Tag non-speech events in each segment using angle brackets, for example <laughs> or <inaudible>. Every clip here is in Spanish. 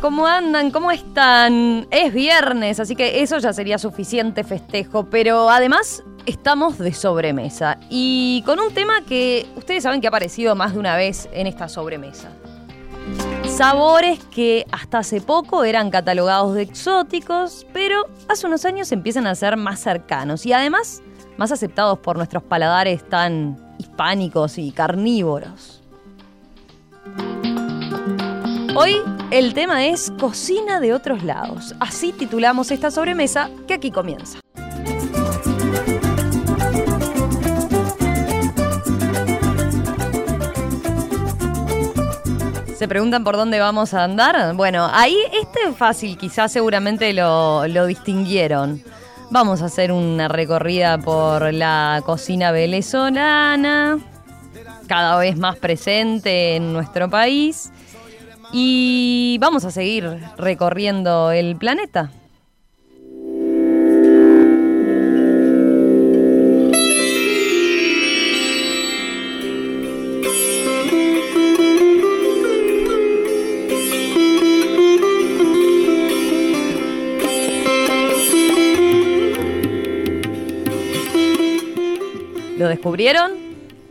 ¿cómo andan? ¿Cómo están? Es viernes, así que eso ya sería suficiente festejo, pero además estamos de sobremesa y con un tema que ustedes saben que ha aparecido más de una vez en esta sobremesa. Sabores que hasta hace poco eran catalogados de exóticos, pero hace unos años empiezan a ser más cercanos y además más aceptados por nuestros paladares tan hispánicos y carnívoros. Hoy el tema es cocina de otros lados. Así titulamos esta sobremesa que aquí comienza. ¿Se preguntan por dónde vamos a andar? Bueno, ahí este es fácil, quizás seguramente lo, lo distinguieron. Vamos a hacer una recorrida por la cocina venezolana, cada vez más presente en nuestro país. Y vamos a seguir recorriendo el planeta. ¿Lo descubrieron?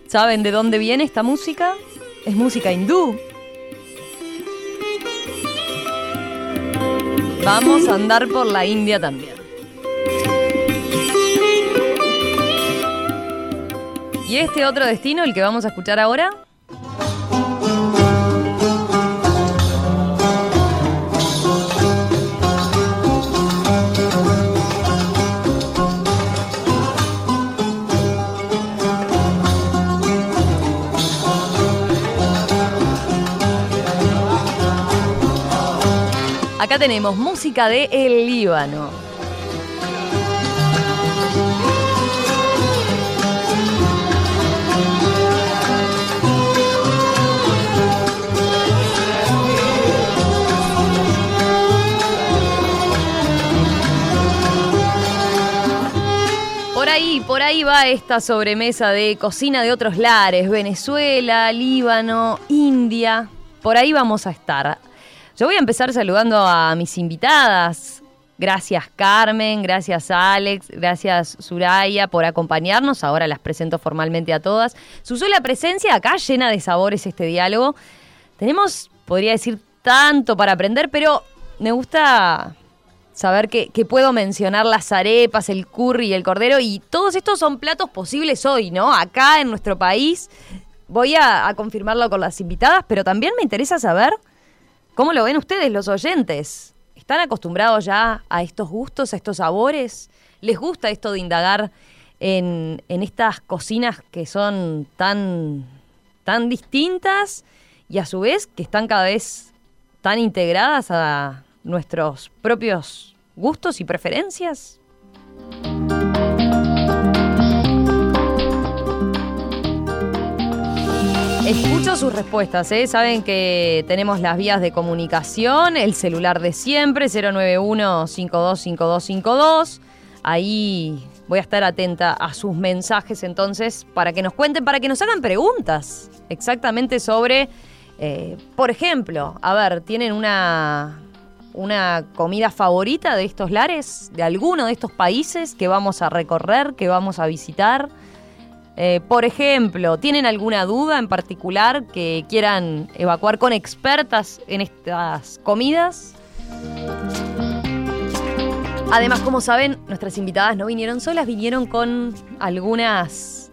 ¿Saben de dónde viene esta música? Es música hindú. Vamos a andar por la India también. ¿Y este otro destino, el que vamos a escuchar ahora? Acá tenemos música de El Líbano. Por ahí, por ahí va esta sobremesa de cocina de otros lares, Venezuela, Líbano, India. Por ahí vamos a estar. Yo voy a empezar saludando a mis invitadas. Gracias Carmen, gracias Alex, gracias Suraya por acompañarnos. Ahora las presento formalmente a todas. Su sola presencia acá llena de sabores este diálogo. Tenemos, podría decir, tanto para aprender, pero me gusta saber que, puedo mencionar las arepas, el curry y el cordero, y todos estos son platos posibles hoy, ¿no? Acá en nuestro país. Voy a confirmarlo con las invitadas, pero también me interesa saber cómo lo ven ustedes, los oyentes. ¿Están acostumbrados ya a estos gustos, a estos sabores? ¿Les gusta esto de indagar en, en estas cocinas que son tan, tan distintas y a su vez que están cada vez tan integradas a nuestros propios gustos y preferencias? Escucho sus respuestas, ¿eh? Saben que tenemos las vías de comunicación, el celular de siempre, 091-525252. Ahí voy a estar atenta a sus mensajes entonces para que nos cuenten, para que nos hagan preguntas exactamente sobre, eh, por ejemplo, a ver, ¿tienen una, una comida favorita de estos lares, de alguno de estos países que vamos a recorrer, que vamos a visitar? Eh, por ejemplo, ¿tienen alguna duda en particular que quieran evacuar con expertas en estas comidas? Además, como saben, nuestras invitadas no vinieron solas, vinieron con algunas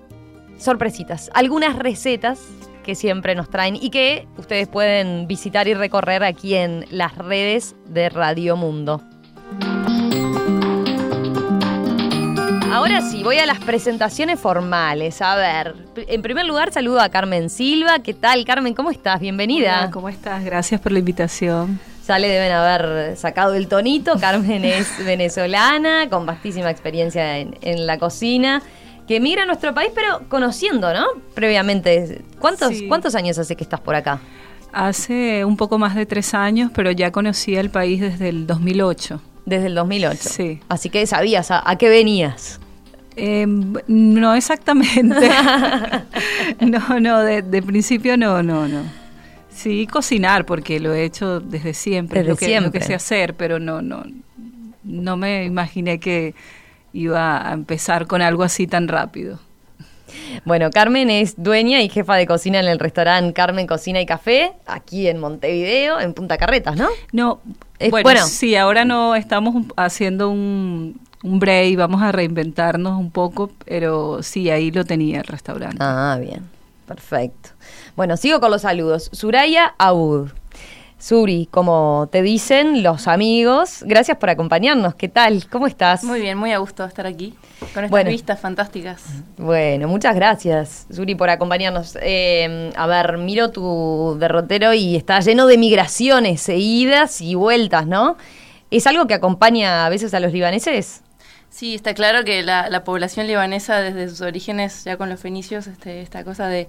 sorpresitas, algunas recetas que siempre nos traen y que ustedes pueden visitar y recorrer aquí en las redes de Radio Mundo. Ahora sí, voy a las presentaciones formales. A ver, en primer lugar saludo a Carmen Silva. ¿Qué tal, Carmen? ¿Cómo estás? Bienvenida. Hola, ¿cómo estás? Gracias por la invitación. Ya le deben haber sacado el tonito. Carmen es <laughs> venezolana, con vastísima experiencia en, en, la cocina, que emigra a nuestro país, pero conociendo, ¿no? Previamente. ¿Cuántos, sí. ¿Cuántos años hace que estás por acá? Hace un poco más de tres años, pero ya conocía el país desde el 2008. Desde el 2008. Sí. Así que sabías a, a qué venías. Eh, no exactamente. <laughs> no, no, de, de, principio no, no, no. Sí, cocinar, porque lo he hecho desde siempre, Desde lo, que, siempre. lo que sé hacer, pero no, no, no me imaginé que iba a empezar con algo así tan rápido. Bueno, Carmen es dueña y jefa de cocina en el restaurante Carmen Cocina y Café, aquí en Montevideo, en Punta Carretas, ¿no? No, Es- bueno, bueno. sí, ahora no estamos haciendo un, un break, vamos a reinventarnos un poco, pero sí, ahí lo tenía el restaurante. Ah, bien, perfecto. Bueno, sigo con los saludos. Suraya Abud. Suri, como te dicen los amigos, gracias por acompañarnos. ¿Qué tal? ¿Cómo estás? Muy bien, muy a gusto estar aquí con estas Bueno. vistas fantásticas. Bueno, muchas gracias, Suri, por acompañarnos. Eh, a ver, miro tu derrotero y está lleno de migraciones, e idas y vueltas, ¿no? ¿Es algo que acompaña a veces a los libaneses? Sí, está claro que la, la población libanesa desde sus orígenes, ya con los fenicios, este, esta cosa de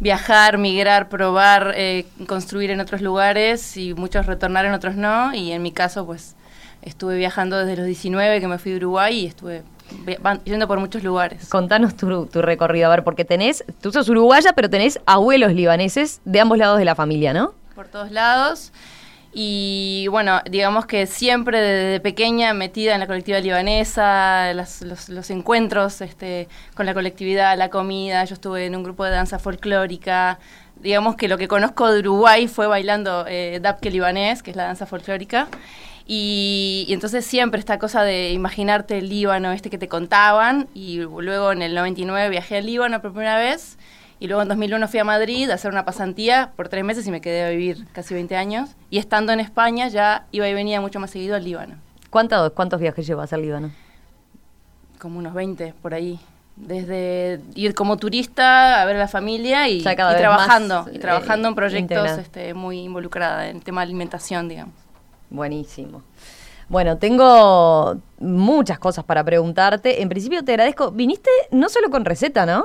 viajar, migrar, probar, eh, construir en otros lugares y muchos retornar en otros no. Y en mi caso, pues estuve viajando desde los 19 que me fui de Uruguay y estuve van- yendo por muchos lugares. Contanos tu, tu recorrido, a ver, porque tenés, tú sos uruguaya, pero tenés abuelos libaneses de ambos lados de la familia, ¿no? por todos lados. Y bueno, digamos que siempre desde pequeña metida en la colectividad libanesa, las- los, los encuentros este, con la colectividad, la comida. Yo estuve en un grupo de danza folclórica. Digamos que lo que conozco de Uruguay fue bailando eh, Dabke libanés, que es la danza folclórica. Y, y entonces siempre esta cosa de imaginarte el Líbano, este que te contaban. Y luego en el 99 viajé al Líbano por primera vez. Y luego en 2001 fui a Madrid a hacer una pasantía por tres meses y me quedé a vivir casi 20 años. Y estando en España ya iba y venía mucho más seguido al Líbano, ¿Cuántos, cuántos viajes llevas al Líbano? como unos 20 por ahí. Desde ir como turista a ver a la familia y, trabajando, más, y trabajando eh, en proyectos este, muy involucrada en el tema de alimentación, digamos. Buenísimo. Bueno, tengo muchas cosas para preguntarte. En principio te agradezco. Viniste no solo con receta, ¿no?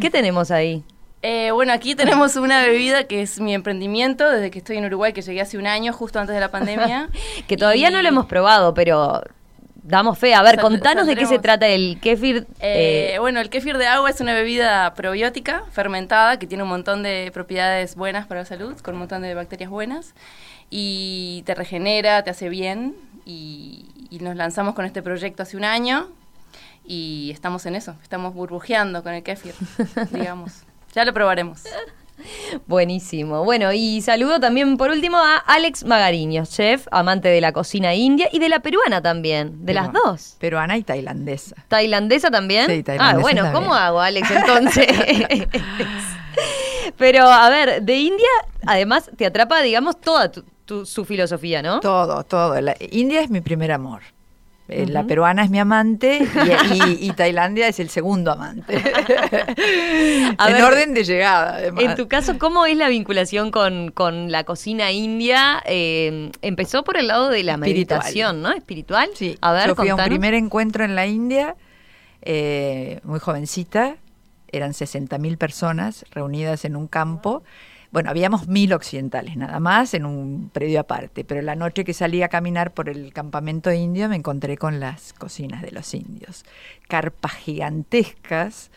¿Qué tenemos ahí? Eh, bueno, aquí tenemos una bebida que es mi emprendimiento desde que estoy en Uruguay, que llegué hace un año, justo antes de la pandemia. <laughs> que todavía Y- no lo hemos probado, pero damos fe. A ver, Sal- contanos de qué se trata el kéfir. Eh, eh, bueno, el kéfir de agua es una bebida probiótica, fermentada, que tiene un montón de propiedades buenas para la salud, con un montón de bacterias buenas, y te regenera, te hace bien, y, y nos lanzamos con este proyecto hace un año, y estamos en eso, estamos burbujeando con el kéfir, <laughs> digamos. Ya lo probaremos. Buenísimo. Bueno, y saludo también por último a Alex Magariños, chef, amante de la cocina india y de la peruana también, de las dos. Peruana y tailandesa. ¿Tailandesa también? Sí, tailandesa Ah, bueno, también. ¿cómo hago, Alex, entonces? <laughs> Pero, a ver, de India, además, te atrapa, digamos, toda tu, tu- su filosofía, ¿no? Todo, todo. La- India es mi primer amor. Eh, La peruana es mi amante y, <laughs> y- y Tailandia es el segundo amante. <laughs> A en ver, orden de llegada, además. En tu caso, ¿cómo es la vinculación con, con la cocina india? Eh, empezó por el lado de la Espiritual. meditación, ¿no? Espiritual. Sí, a ver, yo fui a un primer encuentro en la India, eh, muy jovencita, eran 60.000 personas reunidas en un campo. Bueno, habíamos mil occidentales nada más en un predio aparte, pero la noche que salí a caminar por el campamento indio me encontré con las cocinas de los indios. Carpas gigantescas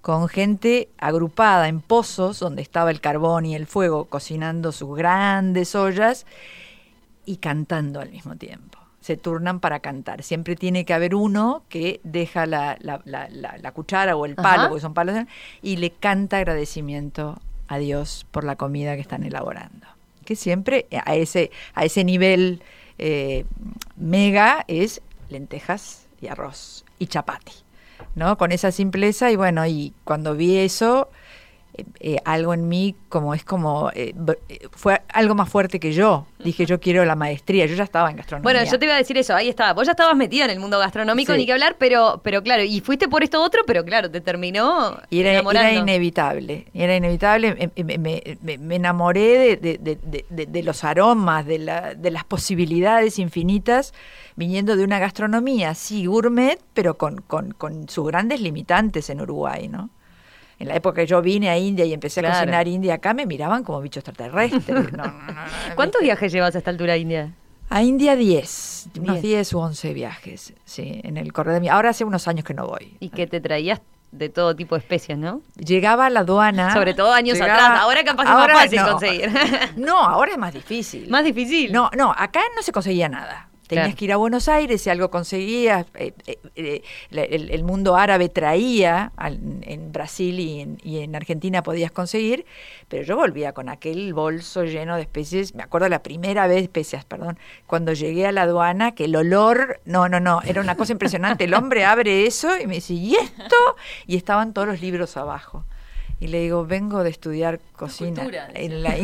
con gente agrupada en pozos donde estaba el carbón y el fuego cocinando sus grandes ollas y cantando al mismo tiempo. Se turnan para cantar. Siempre tiene que haber uno que deja la, la- la- la- la cuchara o el palo, Ajá. porque son palos, y le canta agradecimiento a Dios por la comida que están elaborando. Que siempre a ese, a ese nivel eh, mega es lentejas y arroz y chapati. ¿no? Con esa simpleza y bueno, y cuando vi eso, eh, eh, algo en mí como es como, eh, fue algo más fuerte que yo. Dije, yo quiero la maestría, yo ya estaba en gastronomía. Bueno, yo te iba a decir eso, ahí está. Vos ya estabas metida en el mundo gastronómico, Sí. ni que hablar, pero, pero claro, y fuiste por esto otro, pero claro, te terminó Y era, enamorando. era inevitable, era inevitable. Me, me- me- me- enamoré de- de- de- de los aromas, de, la- de las posibilidades infinitas, viniendo de una gastronomía, sí, gourmet, pero con, con- con sus grandes limitantes en Uruguay, ¿no? En la época que yo vine a India y empecé Claro. a cocinar India acá, me miraban como bicho extraterrestre. <laughs> No, no, no, no, ¿Cuántos viajes llevas a esta altura a India? A India 10, unos Diez. 10 u 11 viajes, sí, en el correo de mi... Ahora hace unos años que no voy. ¿Y que te traías de todo tipo de especies, ¿no? Llegaba a la aduana. Sobre todo años llegaba- atrás. Ahora capaz que es más Ahora fácil no. conseguir. <laughs> No, ahora es más difícil. Más difícil. No, no, acá no se conseguía nada. Tenías Claro. que ir a Buenos Aires, si algo conseguías, eh, eh, eh, la- el, el mundo árabe traía, al- en Brasil y en, y en Argentina podías conseguir, pero yo volvía con aquel bolso lleno de especies, me acuerdo la primera vez, especias, perdón, cuando llegué a la aduana, que el olor, no, no, no, era una cosa impresionante, el hombre abre eso y me dice, ¿y esto? Y estaban todos los libros abajo. Y le digo, vengo de estudiar cocina. Cultura, decía. en la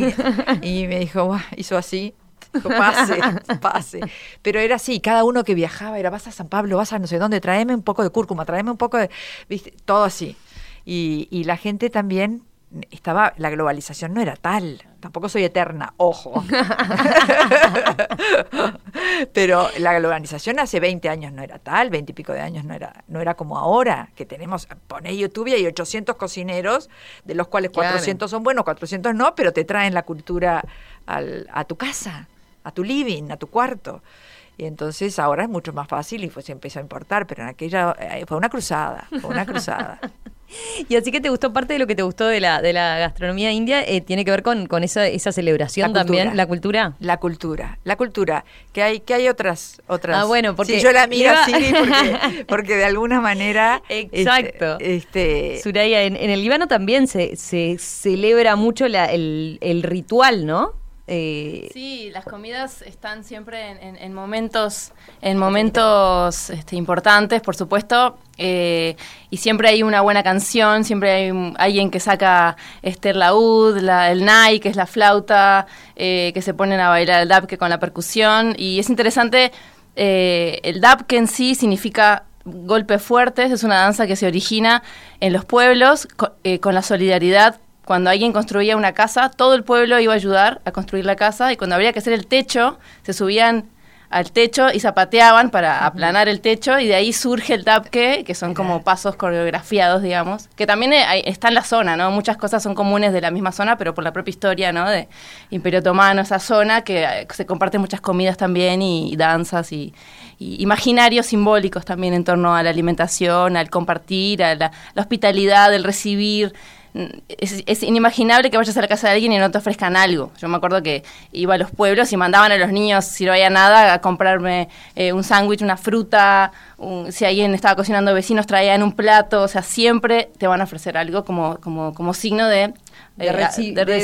y me dijo, hizo así, <laughs> pase, <laughs> pase. Pero era así, cada uno que viajaba era, vas a San Pablo, vas a no sé dónde, tráeme un poco de cúrcuma, tráeme un poco de, viste, todo así. Y, y la gente también estaba, la globalización no era tal, tampoco soy eterna, ojo. <laughs> Pero la globalización hace 20 años no era tal, 20 y pico de años no era, no era como ahora, que tenemos, ponés YouTube y hay 800 cocineros, de los cuales Claro. 400 son buenos, 400 no, pero te traen la cultura al- a tu casa, a tu living, a tu cuarto. Y entonces ahora es mucho más fácil y pues se empezó a importar, pero en aquella eh, fue una cruzada, fue una cruzada. <laughs> Y así que te gustó, parte de lo que te gustó de la, de la gastronomía india, eh, tiene que ver con, con esa, esa celebración La también, la cultura. La cultura, la cultura, que hay, que hay otras, otras. Ah, bueno, porque Sí, yo la miro iba- así <laughs> porque, porque de alguna manera. Exacto. Este, este, Suraya, en, en el Líbano también se, se celebra mucho la- el, el ritual, ¿no? Eh, Sí, las comidas están siempre en, en- en momentos, en momentos este, importantes, por supuesto, eh, y siempre hay una buena canción, siempre hay un- alguien que saca este laúd, la- el nai, que es la flauta, eh, que se ponen a bailar el dabke con la percusión, y es interesante, eh, el dabke en sí significa golpes fuertes, es una danza que se origina en los pueblos co- eh, con la solidaridad cuando alguien construía una casa, todo el pueblo iba a ayudar a construir la casa y cuando habría que hacer el techo, se subían al techo y zapateaban para aplanar el techo y de ahí surge el tapque, que son como pasos coreografiados, digamos, que también eh, está en la zona, ¿no? Muchas cosas son comunes de la misma zona, pero por la propia historia, ¿no? De Imperio Otomano, esa zona, que eh, se comparten muchas comidas también y, y danzas y, y imaginarios simbólicos también en torno a la alimentación, al compartir, a la, la hospitalidad, el recibir. Es, es inimaginable que vayas a la casa de alguien y no te ofrezcan algo. Yo me acuerdo que iba a los pueblos y mandaban a los niños, si no había nada, a comprarme eh, un sándwich, una fruta. un- si alguien estaba cocinando vecinos, traían un plato. O sea, siempre te van a ofrecer algo como, como, como signo de, De eh, reci- de de- de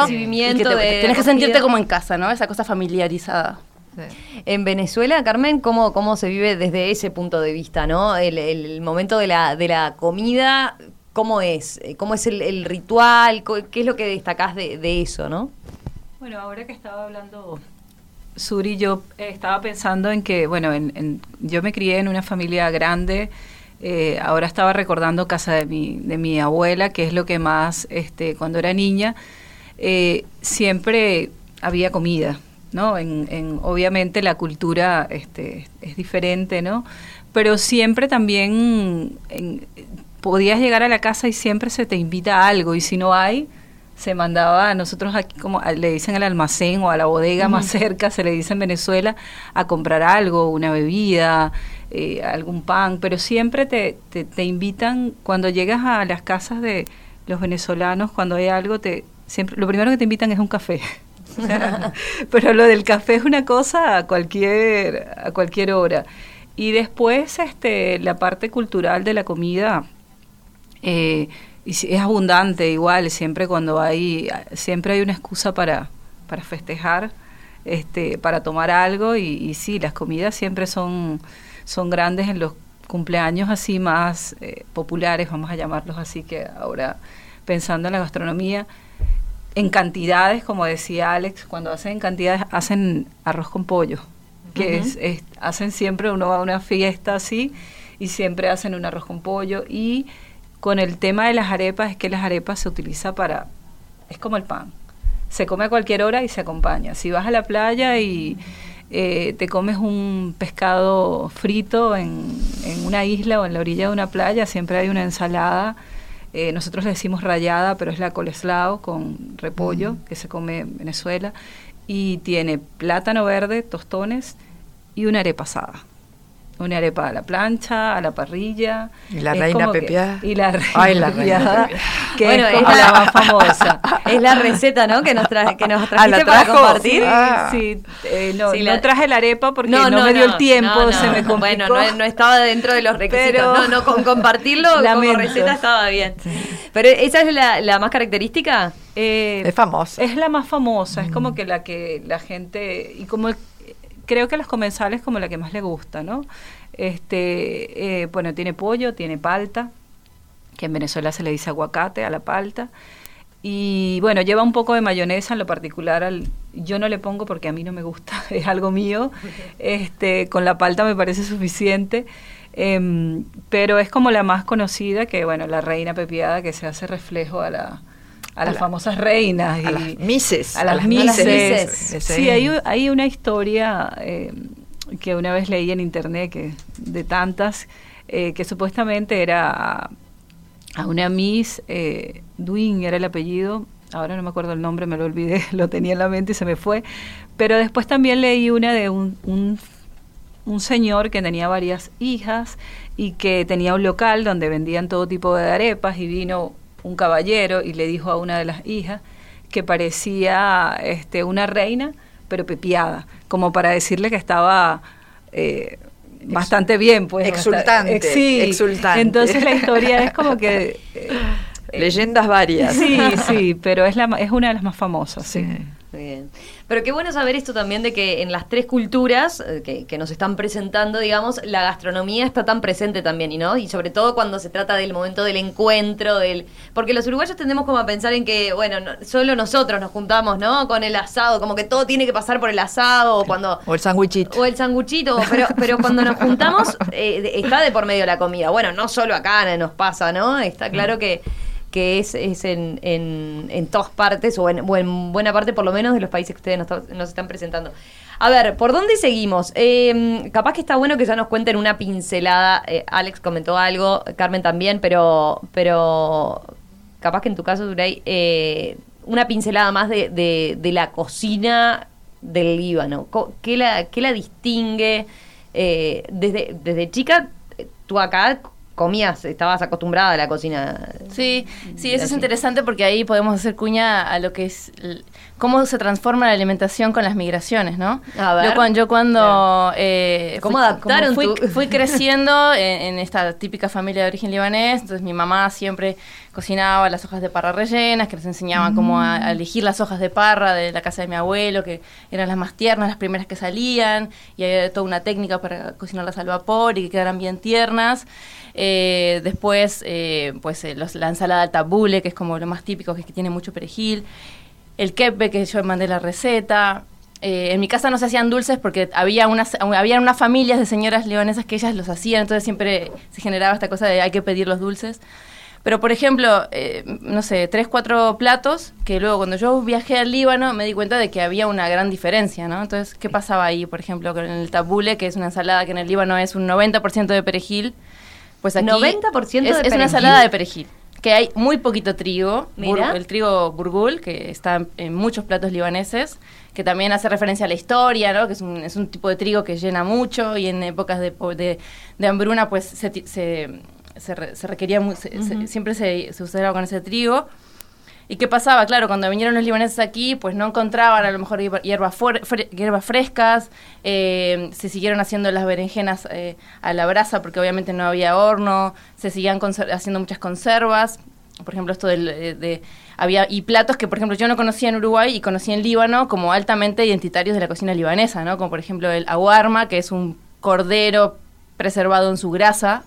recibimiento. y que te- de tenés que sentirte como en casa, ¿no? Esa cosa familiarizada. En Venezuela, Carmen, ¿cómo, ¿cómo se vive desde ese punto de vista, no? El, el momento de la, de la comida, ¿cómo es? Eh, ¿Cómo es el, ritual? ¿Qué es lo que destacás de, eso, no? Bueno, ahora que estaba hablando Suri, yo eh, estaba pensando en que, bueno, en, yo me crié en una familia grande. eh, ahora estaba recordando casa de mi, de mi abuela, que es lo que más, este, cuando era niña, siempre había comida, ¿no? En, en- obviamente la cultura este, es diferente, ¿no? Pero siempre también en- podías llegar a la casa y siempre se te invita a algo, y si no hay, se mandaba a nosotros aquí como a- le dicen al almacén o a la bodega más cerca se le dice en Venezuela a comprar algo una bebida eh, algún pan pero siempre te, te, te invitan cuando llegas a las casas de los venezolanos cuando hay algo te siempre lo primero que te invitan es un café. <laughs> Pero lo del café es una cosa a cualquier a cualquier hora. Y después este la parte cultural de la comida eh, y es abundante igual, siempre cuando hay, siempre hay una excusa para, para festejar, este, para tomar algo y, y sí, las comidas siempre son, son grandes en los cumpleaños así más eh, populares, vamos a llamarlos así, que ahora pensando en la gastronomía, en cantidades, como decía Alex, cuando hacen en cantidades, hacen arroz con pollo, que es, es- hacen siempre, uno va a una fiesta así y siempre hacen un arroz con pollo y con el tema de las arepas es que las arepas se utiliza para, es como el pan, se come a cualquier hora y se acompaña. Si vas a la playa y eh, te comes un pescado frito en, en una isla o en la orilla de una playa, siempre hay una ensalada. Eh, nosotros le decimos rayada, pero es la coleslaw con repollo que se come en Venezuela. Y tiene plátano verde, tostones y una arepa asada. Una arepa a la plancha, a la parrilla. Y la Es reina como pepiada. Y la reina Ay, la reina que Bueno, es como es la- la más famosa. <laughs> Es la receta, ¿no? Que nos, tra- que nos Ah, trajiste ¿la para compartir. Sí, Ah. sí, eh, no, Sí, no traje la arepa porque no, me dio el tiempo, no, no. se me complicó. Bueno, no, no estaba dentro de los requisitos. Pero- no, no, con compartirlo como Lamento. receta estaba bien. Pero esa es la, la más característica. Eh, Es famosa. Es la más famosa, es como que la que la gente, y como el- creo que a los comensales como la que más le gusta, ¿no? Este, eh, bueno, tiene pollo, tiene palta, que en Venezuela se le dice aguacate a la palta, y bueno, lleva un poco de mayonesa en lo particular, al, yo no le pongo porque a mí no me gusta, <laughs> es algo mío, este, con la palta me parece suficiente. em, pero es como la más conocida que bueno la reina pepiada que se hace reflejo a la a, A las la- famosas reinas a y- las mises. a las a las mises. mises. Sí, hay, hay una historia eh, que una vez leí en internet, que de tantas, eh, que supuestamente era a, a una Miss, eh, Duin era el apellido, ahora no me acuerdo el nombre, me lo olvidé, <laughs> lo tenía en la mente y se me fue, pero después también leí una de un, un un señor que tenía varias hijas y que tenía un local donde vendían todo tipo de arepas y vino un caballero y le dijo a una de las hijas que parecía este, una reina pero pepiada, como para decirle que estaba eh, bastante bien, pues. Exultante, basta- sí. exultante. Entonces la historia es como que... <laughs> eh, Leyendas varias. Sí, sí, pero es, la, es una de las más famosas, sí. Sí. Bien. Pero qué bueno saber esto también de que en las tres culturas eh, que, que nos están presentando, digamos, la gastronomía está tan presente también, ¿y no? Y sobre todo cuando se trata del momento del encuentro, del porque los uruguayos tendemos como a pensar en que, bueno, no- solo nosotros nos juntamos, ¿no? Con el asado, como que todo tiene que pasar por el asado o cuando O el sándwichito. o el sanguchito, pero, pero cuando nos juntamos eh, está de por medio la comida. Bueno, no solo acá nos pasa, ¿no? Está claro que, que es, es en, en, en todas partes, o en, buena parte por lo menos de los países que ustedes nos, nos están presentando. A ver, ¿por dónde seguimos? Eh, capaz que está bueno que ya nos cuenten una pincelada. Eh, Alex comentó algo, Carmen también, pero, pero capaz que en tu caso, Duray, eh, una pincelada más de, de, de la cocina del Líbano. ¿Qué la, qué la distingue? Eh, desde, desde chica, tú acá comías, estabas acostumbrada a la cocina. Sí, sí, eso es interesante porque ahí podemos hacer cuña a lo que es cómo se transforma la alimentación con las migraciones, ¿no? A ver. Yo, cuan- yo cuando eh, ¿Cómo fui- adaptaron como fui, tu- fui <laughs> creciendo en, en esta típica familia de origen libanés, entonces mi mamá siempre cocinaba las hojas de parra rellenas, que nos enseñaban cómo a, a elegir las hojas de parra de la casa de mi abuelo, que eran las más tiernas, las primeras que salían, y había toda una técnica para cocinarlas al vapor y que quedaran bien tiernas. Eh, después, eh, pues eh, los- la ensalada al tabule, que es como lo más típico, que es que tiene mucho perejil. El kepe, que yo mandé la receta. Eh, en mi casa no se hacían dulces porque había unas, había unas familias de señoras libanesas que ellas los hacían, entonces siempre se generaba esta cosa de hay que pedir los dulces. Pero, por ejemplo, eh, no sé, tres, cuatro platos, que luego cuando yo viajé al Líbano me di cuenta de que había una gran diferencia, ¿no? Entonces, ¿qué pasaba ahí, por ejemplo, con el tabule, que es una ensalada que en el Líbano es un 90% de perejil? Pues aquí 90% es, de es una ensalada de perejil, que hay muy poquito trigo, bur- Mira. el trigo burgul, que está en- muchos platos libaneses, que también hace referencia a la historia, ¿no? que es un, es un tipo de trigo que llena mucho y en épocas de, de, de hambruna pues se, se, se se requería, Ujú. siempre se, se usaba con ese trigo. ¿Y qué pasaba? Claro, cuando vinieron los libaneses aquí, pues no encontraban a lo mejor hierba- hierbas, hierbas frescas, eh, se siguieron haciendo las berenjenas eh, a la brasa porque obviamente no había horno, se seguían haciendo muchas conservas, por ejemplo esto eh, de, había y platos que por ejemplo yo no conocía en Uruguay y conocí en Líbano como altamente identitarios de la cocina libanesa, ¿no? Como por ejemplo el aguarma, que es un cordero preservado en su grasa,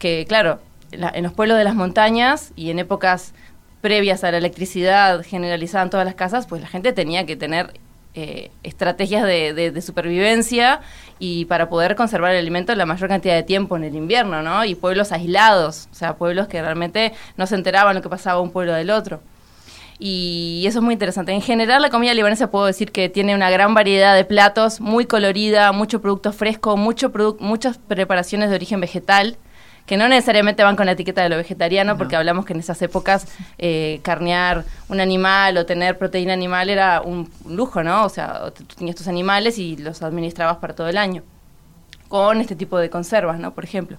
que claro, la- en los pueblos de las montañas y en épocas previas a la electricidad generalizada en todas las casas, pues la gente tenía que tener eh, estrategias de, de- de supervivencia y para poder conservar el alimento la mayor cantidad de tiempo en el invierno, ¿no? Y pueblos aislados, o sea, pueblos que realmente no se enteraban lo que pasaba un pueblo del otro. Y eso es muy interesante. En general, la comida libanesa puedo decir que tiene una gran variedad de platos, muy colorida, mucho producto fresco, mucho produ- muchas preparaciones de origen vegetal, que no necesariamente van con la etiqueta de lo vegetariano, porque hablamos que en esas épocas eh, carnear un animal o tener proteína animal era un lujo, ¿no? O sea, tú tenías tus animales y los administrabas para todo el año. con este tipo de conservas, ¿no? Por ejemplo.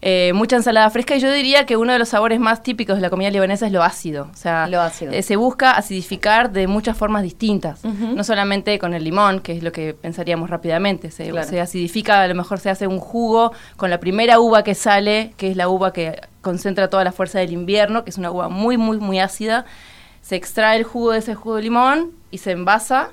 Eh, mucha ensalada fresca y yo diría que uno de los sabores más típicos de la comida libanesa es lo ácido. O sea, Lo ácido. eh, se busca acidificar de muchas formas distintas, no solamente con el limón, que es lo que pensaríamos rápidamente. Se, Claro. se acidifica, a lo mejor se hace un jugo con la primera uva que sale, que es la uva que concentra toda la fuerza del invierno, que es una uva muy, muy, muy ácida. Se extrae el jugo de ese jugo de limón y se envasa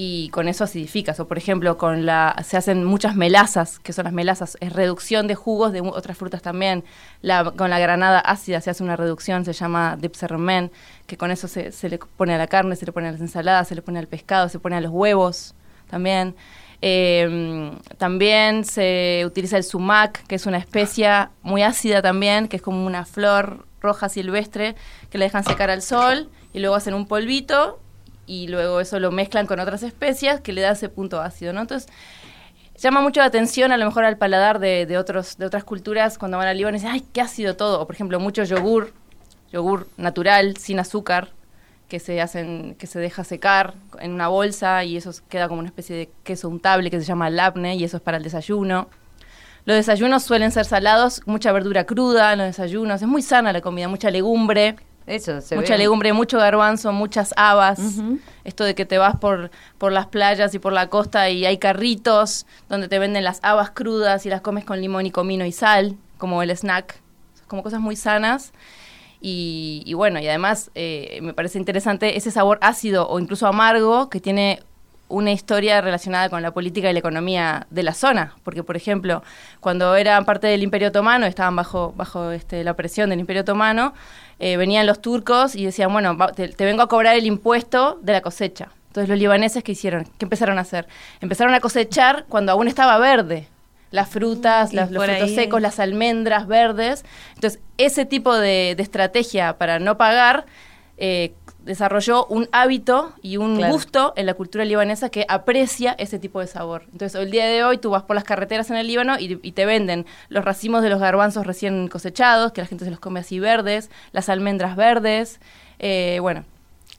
y con eso acidificas. O por ejemplo, con la se hacen muchas melazas, que son las melazas, es reducción de jugos de otras frutas también. La, con la granada ácida se hace una reducción, se llama dipsermen, que con eso se, se le pone a la carne, se le pone a las ensaladas, se le pone al pescado, se pone a los huevos también. Eh, también se utiliza el sumac, que es una especia muy ácida también, que es como una flor roja silvestre que la dejan secar al sol y luego hacen un polvito y luego eso lo mezclan con otras especias que le da ese punto ácido, ¿no? Entonces, llama mucho la atención a lo mejor al paladar de, otros, de otras culturas cuando van al Líbano y dicen, ay, qué ácido todo. O por ejemplo, mucho yogur, yogur natural, sin azúcar, que se hacen, que se deja secar en una bolsa y eso queda como una especie de queso untable que se llama labne y eso es para el desayuno. Los desayunos suelen ser salados, mucha verdura cruda en los desayunos, es muy sana la comida, mucha legumbre. Eso, se mucha ve. legumbre, mucho garbanzo, muchas habas. Esto de que te vas por, por las playas y por la costa y hay carritos donde te venden las habas crudas y las comes con limón y comino y sal, como el snack. Como cosas muy sanas. Y, y bueno, y además eh, me parece interesante ese sabor ácido o incluso amargo que tiene una historia relacionada con la política y la economía de la zona, porque por ejemplo, cuando eran parte del Imperio Otomano, estaban bajo bajo este, la presión del Imperio Otomano, eh, venían los turcos y decían, bueno, va- te, te vengo a cobrar el impuesto de la cosecha. Entonces los libaneses qué hicieron, qué empezaron a hacer, empezaron a cosechar cuando aún estaba verde. Las frutas, las- los frutos ahí- secos, las almendras verdes. Entonces, ese tipo de, de estrategia para no pagar eh, desarrolló un hábito y un Claro. gusto en la cultura libanesa que aprecia ese tipo de sabor. Entonces, el día de hoy tú vas por las carreteras en el Líbano y, y te venden los racimos de los garbanzos recién cosechados, que la gente se los come así verdes, las almendras verdes. eh, bueno,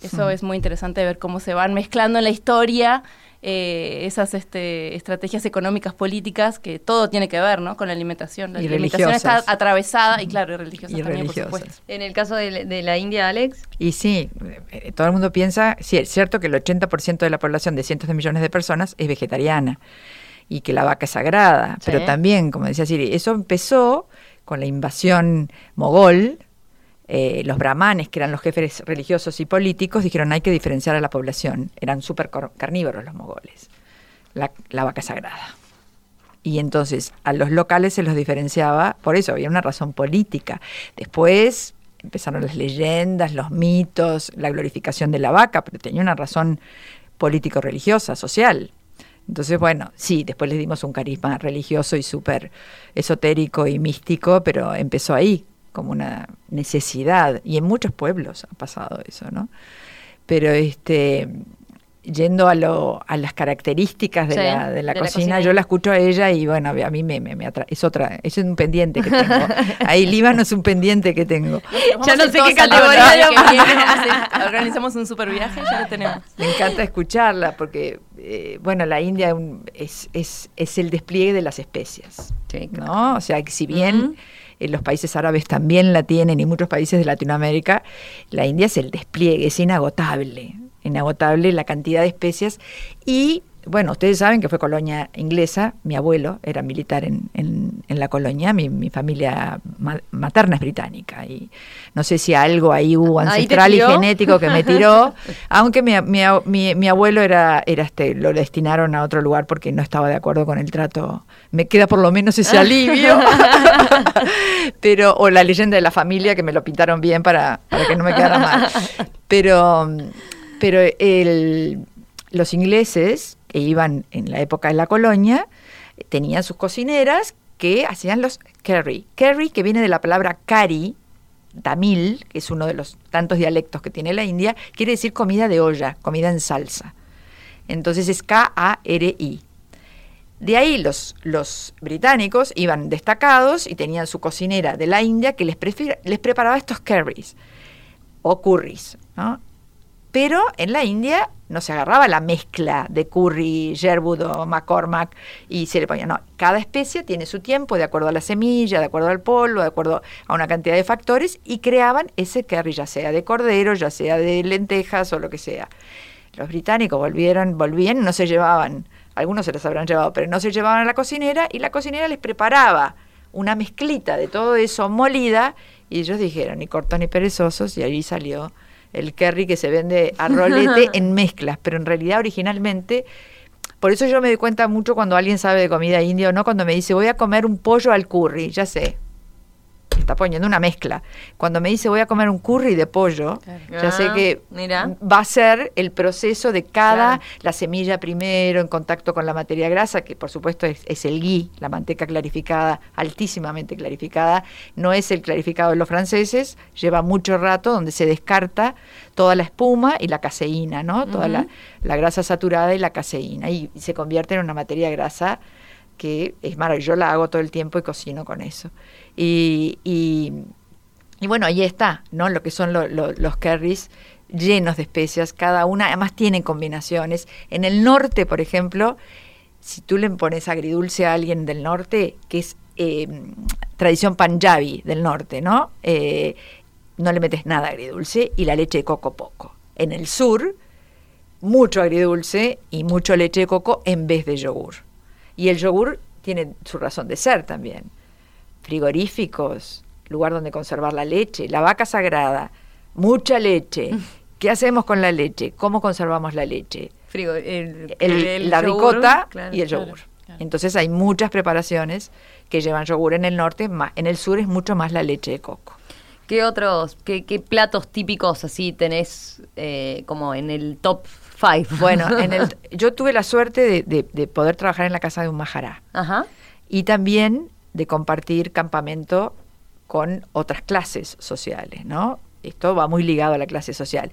eso es muy interesante ver cómo se van mezclando en la historia eh, esas este, estrategias económicas políticas que todo tiene que ver ¿no? con la alimentación. La Y alimentación está atravesada y claro, y religiosas Y también, religiosas. por supuesto. En el caso de, de la India, Alex, Y sí, eh, todo el mundo piensa, sí, es cierto que el 80% de la población de cientos de millones de personas es vegetariana y que la vaca es sagrada, Sí. pero también, como decía Siri, eso empezó con la invasión mogol. Eh, los brahmanes, que eran los jefes religiosos y políticos, dijeron hay que diferenciar a la población. Eran súper carnívoros los mogoles. La, vaca sagrada. Y entonces a los locales se los diferenciaba, por eso había una razón política. Después empezaron las leyendas, los mitos, la glorificación de la vaca, pero tenía una razón político-religiosa, social. Entonces, bueno, sí, después le dimos un carisma religioso y súper esotérico y místico, pero empezó ahí, como una necesidad. Y en muchos pueblos ha pasado eso, ¿no? Pero este yendo a lo a las características de, Sí, la, de la de la cocina, yo la escucho a ella y bueno, a mí me, me, me atra- es otra, es un pendiente que tengo. Ahí <laughs> Líbano es un pendiente que tengo. Ya no sé qué categoría de- que viene, <laughs> organizamos un super viaje, ya lo tenemos. Me encanta escucharla porque, eh, bueno, la India es, es, es el despliegue de las especias, Sí, claro. ¿no? O sea, que si bien. Eh, los países árabes también la tienen y muchos países de Latinoamérica, la India es el despliegue, es inagotable, inagotable la cantidad de especias. Y... Bueno, ustedes saben que fue colonia inglesa, mi abuelo era militar en, en, en la colonia, mi, mi familia ma- materna es británica y no sé si algo ahí hubo ancestral y genético que me tiró, <laughs> aunque mi, mi, mi- abuelo era, era este, lo destinaron a otro lugar porque no estaba de acuerdo con el trato. Me queda por lo menos ese <laughs> alivio. <laughs> Pero, o la leyenda de la familia que me lo pintaron bien para, para que no me quedara mal. Pero, pero el, los ingleses que iban en la época de la colonia tenían sus cocineras que hacían los curry. Curry, que viene de la palabra curry, tamil, que es uno de los tantos dialectos que tiene la India, quiere decir comida de olla, comida en salsa. Entonces es K-A-R-I. De ahí los, los británicos iban destacados y tenían su cocinera de la India que les, les preparaba estos curries o curries. ¿no? Pero en la India no se agarraba la mezcla de curry, Sherwood o McCormack y se le ponía, no, cada especia tiene su tiempo de acuerdo a la semilla, de acuerdo al polvo, de acuerdo a una cantidad de factores y creaban ese curry, ya sea de cordero, ya sea de lentejas o lo que sea. Los británicos volvieron, volvían, no se llevaban, algunos se los habrán llevado, pero no se llevaban a la cocinera y la cocinera les preparaba una mezclita de todo eso molida y ellos dijeron, ni cortos ni perezosos, y ahí salió el curry que se vende a rolete <laughs> en mezclas, pero en realidad originalmente, por eso yo me doy cuenta mucho cuando alguien sabe de comida india o no, cuando me dice voy a comer un pollo al curry, ya sé, está poniendo una mezcla. Cuando me dice voy a comer un curry de pollo, ya sé Ah, que mira. va a ser el proceso de cada, la semilla primero en contacto con la materia grasa, que por supuesto es, es el ghee, la manteca clarificada, altísimamente clarificada, no es el clarificado de los franceses, lleva mucho rato donde se descarta toda la espuma y la caseína, ¿no? Toda la, la grasa saturada y la caseína, y, y se convierte en una materia grasa que es maravilloso, yo la hago todo el tiempo y cocino con eso. Y, y, y bueno, ahí está, ¿no? Lo que son lo- lo- los curries llenos de especias, cada una, además tienen combinaciones. En el norte, por ejemplo, si tú le pones agridulce a alguien del norte, que es eh, tradición panjabi del norte, ¿no? Eh, no le metes nada agridulce y la leche de coco poco. En el sur, mucho agridulce y mucho leche de coco en vez de yogur. Y el yogur tiene su razón de ser también. Frigoríficos, lugar donde conservar la leche, la vaca sagrada, mucha leche. ¿Qué hacemos con la leche? ¿Cómo conservamos la leche? Frigo- el- El- el la yogur, ricota claro, y el claro. yogur. Entonces hay muchas preparaciones que llevan yogur en el norte, ma- en el sur es mucho más la leche de coco. ¿Qué otros, qué, qué platos típicos así tenés eh, como en el top five? <laughs> Bueno, en el, yo tuve la suerte de, de- de poder trabajar en la casa de un majará Ajá. y también de compartir campamento con otras clases sociales, ¿no? Esto va muy ligado a la clase social.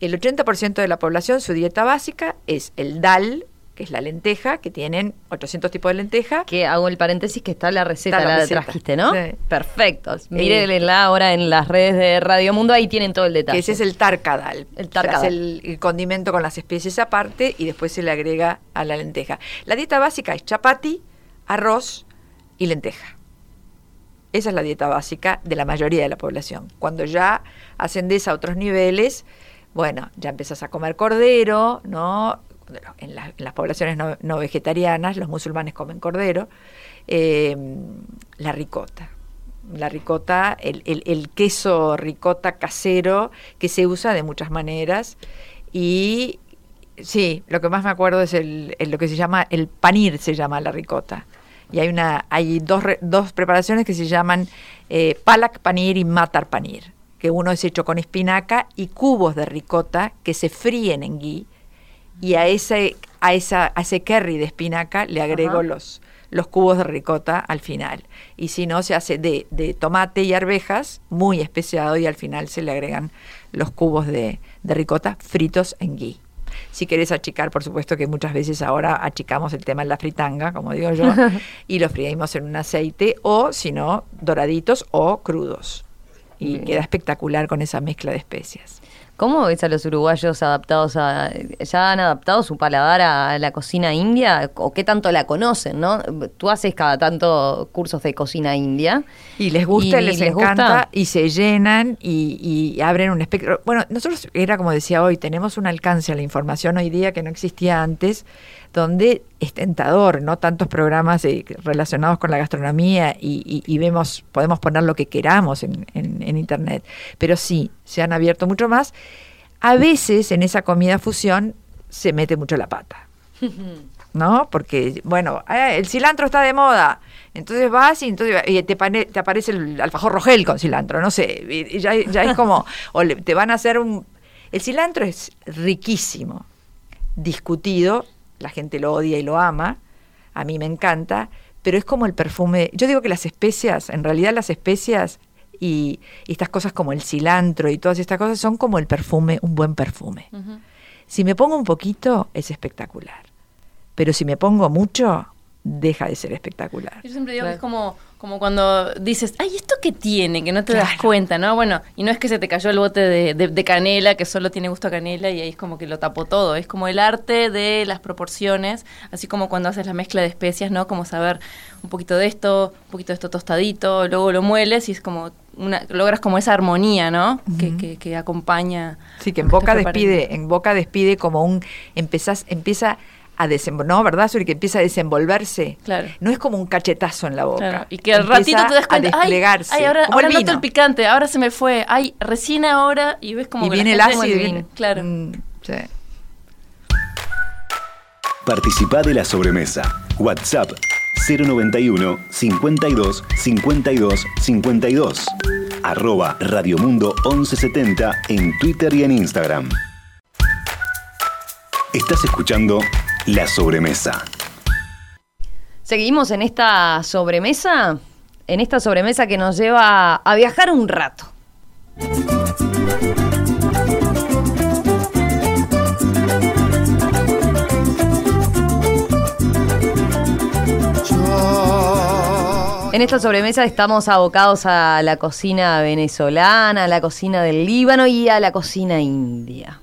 El 80% de la población, su dieta básica es el dal, que es la lenteja, que tienen 800 tipos de lenteja. Que hago el paréntesis que está la receta, Está la la, receta, trajiste, ¿no? sí. Perfecto. Mírenla ahora en las redes de Radio Mundo, ahí tienen todo el detalle. Que ese es el tarkadal. El Se tarkadal. hace el, el condimento con las especies aparte y después se le agrega a la lenteja. La dieta básica es chapati, arroz y lenteja. Esa es la dieta básica de la mayoría de la población. Cuando ya ascendes a otros niveles, bueno, ya empiezas a comer cordero, ¿no? En, la- en las poblaciones no, no vegetarianas, los musulmanes comen cordero, eh, la ricota. La ricota, el, el- el queso ricota casero que se usa de muchas maneras y sí, lo que más me acuerdo es el, el- lo que se llama el panir, se llama la ricota. Y hay una, hay dos, dos preparaciones que se llaman eh, palak panir y matar panir, que uno es hecho con espinaca y cubos de ricota que se fríen en ghee y a ese, a esa, a ese curry de espinaca le agrego Ajá. los, los cubos de ricota al final. Y si no, se hace de, de tomate y arvejas, muy especiado, y al final se le agregan los cubos de, de ricota fritos en ghee. Si querés achicar, por supuesto que muchas veces ahora achicamos el tema en la fritanga, como digo yo, <laughs> y los freímos en un aceite, o si no, doraditos o crudos. Y Bien. queda espectacular con esa mezcla de especias. ¿Cómo ves a los uruguayos adaptados a... ¿Ya han adaptado su paladar a la cocina india? ¿O qué tanto la conocen, no? Tú haces cada tanto cursos de cocina india. Y les gusta, ¿Y les, les encanta gusta? y se llenan y, y abren un espectro. Bueno, nosotros, era como decía hoy, tenemos un alcance a la información hoy día que no existía antes, donde es tentador, ¿no? Tantos programas eh, relacionados con la gastronomía y, y- y vemos, podemos poner lo que queramos en, en- en Internet. Pero sí, se han abierto mucho más. A veces en esa comida fusión se mete mucho la pata. <laughs> ¿no? Porque, bueno, eh, el cilantro está de moda. Entonces vas y, entonces, y te, pane- te aparece el alfajor rogel con cilantro, no sé. y- y ya, ya es como, o le- te van a hacer un... El cilantro es riquísimo, discutido, la gente lo odia y lo ama, a mí me encanta, pero es como el perfume. Yo digo que las especias, en realidad las especias y, y estas cosas como el cilantro y todas estas cosas son como el perfume, un buen perfume. Si me pongo un poquito, es espectacular. Pero si me pongo mucho, deja de ser espectacular. Yo siempre digo que es como, como cuando dices, ay, ¿esto qué tiene? Que no te das cuenta, ¿no? Bueno, y no es que se te cayó el bote de, de, canela, que solo tiene gusto a canela, y ahí es como que lo tapó todo. Es como el arte de las proporciones, así como cuando haces la mezcla de especias, ¿no? Como saber un poquito de esto, un poquito de esto tostadito, luego lo mueles y es como una, logras como esa armonía, ¿no? que, que, que, acompaña. Sí, que en boca despide, en boca despide como un, empezás, empieza a desenvolver, ¿no? ¿Verdad? Sobre que empieza a desenvolverse. Claro. No es como un cachetazo en la boca. Claro. Y que al ratito te das cuenta, a desplegarse. Ay, ahora, ahora el noto el picante, ahora se me fue. Ay, recién ahora y ves como y que viene el ácido y viene, claro. Mm, sí. Participa de la sobremesa. WhatsApp 091 52 52 52. Arroba Radiomundo 1170 en Twitter y en Instagram. Estás escuchando La Sobremesa. Seguimos en esta sobremesa, en esta sobremesa que nos lleva a viajar un rato. En esta sobremesa estamos abocados a la cocina venezolana, a la cocina del Líbano y a la cocina india.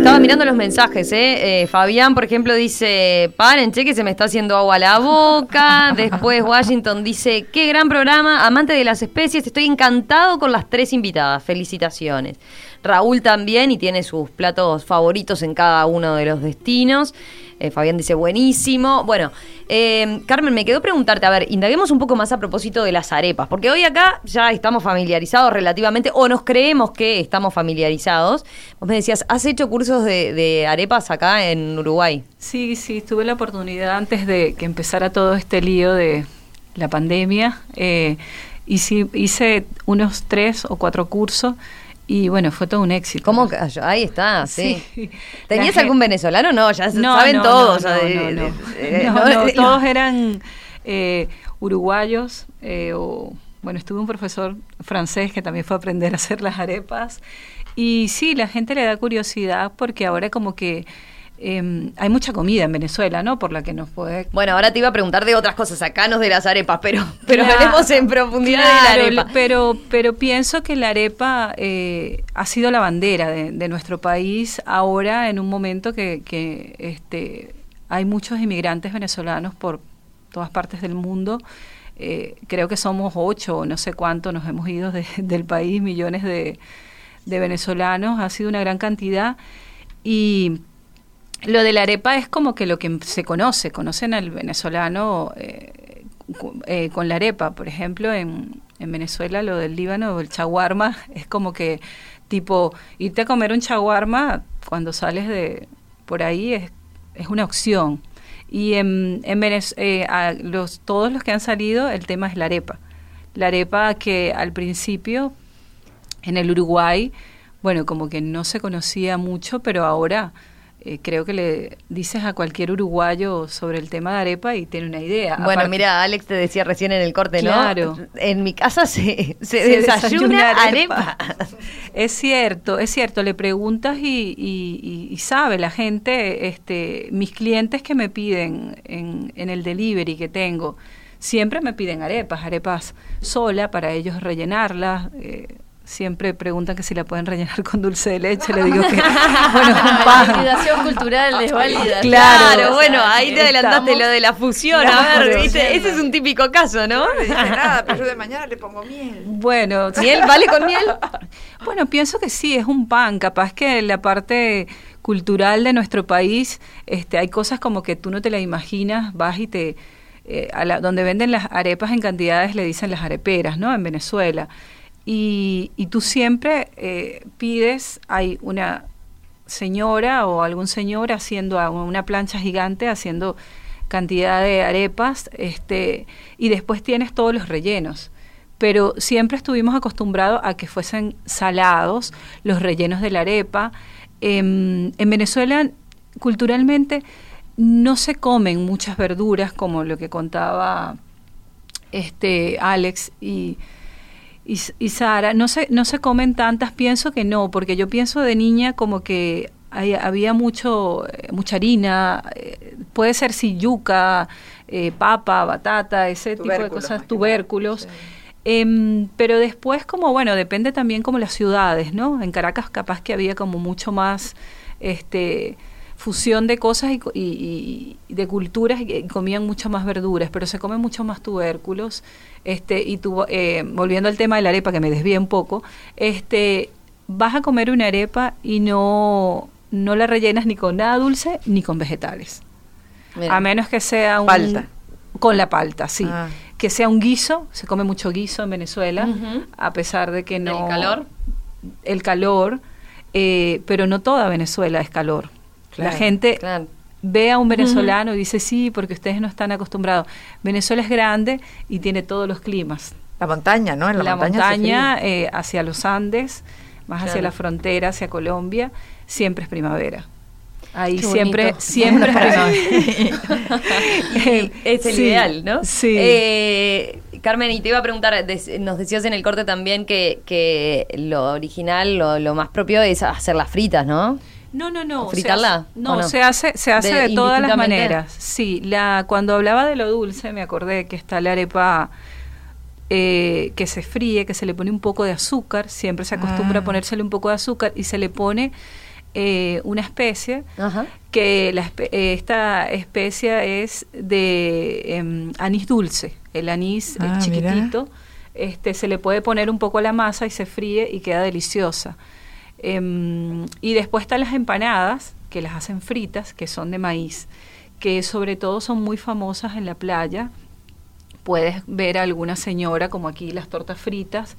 Estaba mirando los mensajes, ¿eh? ¿eh? Fabián, por ejemplo, dice, paren, che, que se me está haciendo agua a la boca. Después Washington dice, qué gran programa, amante de las especies, estoy encantado con las tres invitadas, felicitaciones. Raúl también y tiene sus platos favoritos en cada uno de los destinos. Eh, Fabián dice buenísimo. Bueno, eh, Carmen, me quedó preguntarte, a ver, indaguemos un poco más a propósito de las arepas, porque hoy acá ya estamos familiarizados relativamente, o nos creemos que estamos familiarizados. Vos me decías, ¿has hecho cursos de, arepas acá en Uruguay? Sí, sí, tuve la oportunidad antes de que empezara todo este lío de la pandemia. Eh, hice, hice unos tres o cuatro cursos y bueno, fue todo un éxito. ¿Cómo? Ahí está, sí. ¿Tenías algún venezolano? No, ya saben todos. No, <laughs> todos eran eh, uruguayos. Eh, o, bueno, estuve un profesor francés que también fue a aprender a hacer las arepas. Y sí, la gente le da curiosidad porque ahora como que Em, hay mucha comida en Venezuela, ¿no? Por la que nos puede... Bueno, ahora te iba a preguntar de otras cosas, acá nos de las arepas, pero, <laughs> pero en profundidad de la arepa. Pero, pero pienso que la arepa eh, ha sido la bandera de, nuestro país ahora en un momento que, que este, hay muchos inmigrantes venezolanos por todas partes del mundo. Eh, creo que somos ocho o no sé cuánto nos hemos ido <laughs> del país, millones de, de venezolanos, ha sido una gran cantidad. Y lo de la arepa es como que lo que se conoce, conocen al venezolano eh, eh, con la arepa, por ejemplo, en, en Venezuela lo del Líbano, el chaguarma, <laughs> es como que tipo irte a comer un chaguarma cuando sales de por ahí es, es una opción. Y en, en eh, a los, todos los que han salido, el tema es la arepa. La arepa que al principio en el Uruguay, bueno, como que no se conocía mucho, pero ahora eh, creo que le dices a cualquier uruguayo sobre el tema de arepa y tiene una idea. Bueno, mira, Alex te decía recién en el corte, ¿no? Claro. En mi casa se, <laughs> desayuna, arepa. Es cierto, es cierto. Le preguntas y, sabe la gente, este, mis clientes que me piden en, en el delivery que tengo, siempre me piden arepas, arepas sola para ellos rellenarlas. Eh, siempre preguntan que si la pueden rellenar con dulce de leche, le <laughs> digo que bueno, La validación cultural es válida. Claro, bueno, ahí te adelantaste lo de la fusión, a ver, ¿viste? ese es un típico caso, ¿no? No le dice nada, pero yo de mañana le pongo miel. Bueno, ¿miel vale con miel? Bueno, pienso que sí, es un pan, capaz que la parte cultural de nuestro país, este, hay cosas como que tú no te la imaginas, vas y te eh, a la, donde venden las arepas en cantidades le dicen las areperas, ¿no? En Venezuela. Y, tú siempre eh, pides, hay una señora o algún señor haciendo una plancha gigante, haciendo cantidad de arepas, este, y después tienes todos los rellenos. Pero siempre estuvimos acostumbrados a que fuesen salados los rellenos de la arepa. en Venezuela, culturalmente, no se comen muchas verduras, como lo que contaba este Alex, y y, Sara, no se, no se comen tantas, pienso que no, porque yo pienso de niña como que había mucho, eh, mucha harina, eh, puede ser si yuca, eh, papa, batata, ese tipo de cosas, tubérculos. Em, pero después como bueno depende también como las ciudades no en Caracas capaz que había como mucho más este fusión de cosas y, y- de culturas y comían mucho más verduras pero se comen mucho más tubérculos este y eh, volviendo al tema de la arepa que me desvié un poco este vas a comer una arepa y no no la rellenas ni con nada dulce ni con vegetales Mira. a menos que sea un Palta. con la palta sí Ah. que sea un guiso, se come mucho guiso en Venezuela, a pesar de que no... ¿El calor? El calor, eh, pero no toda Venezuela es calor. La gente Claro. ve a un venezolano y dice, sí, porque ustedes no están acostumbrados. Venezuela es grande y tiene todos los climas. La montaña, ¿no? En la, La, montaña, eh, hacia los Andes, más hacia la frontera, hacia Colombia, siempre es primavera. Ahí Qué siempre, bonito. siempre es <laughs> primavera. <laughs> Es el Sí, ideal, ¿no? sí. Eh, Carmen, y te iba a preguntar, des- nos decías en el corte también que, que lo original, lo, lo más propio es hacer las fritas, ¿no? No, no, no. ¿O fritarla, Se hace, no, se hace, se hace De- de, todas las maneras. Sí, la, cuando hablaba de lo dulce, me acordé que está la arepa eh, que se fríe, que se le pone un poco de azúcar, siempre se acostumbra Ah. a ponérsele un poco de azúcar y se le pone eh, una especie Ajá. que la eh, esta especia es de em, anís dulce, el anís Ah, chiquitito, este se le puede poner un poco a la masa y se fríe y queda deliciosa. Em, y después están las empanadas, que las hacen fritas, que son de maíz, que sobre todo son muy famosas en la playa. Puedes ver a alguna señora, como aquí las tortas fritas,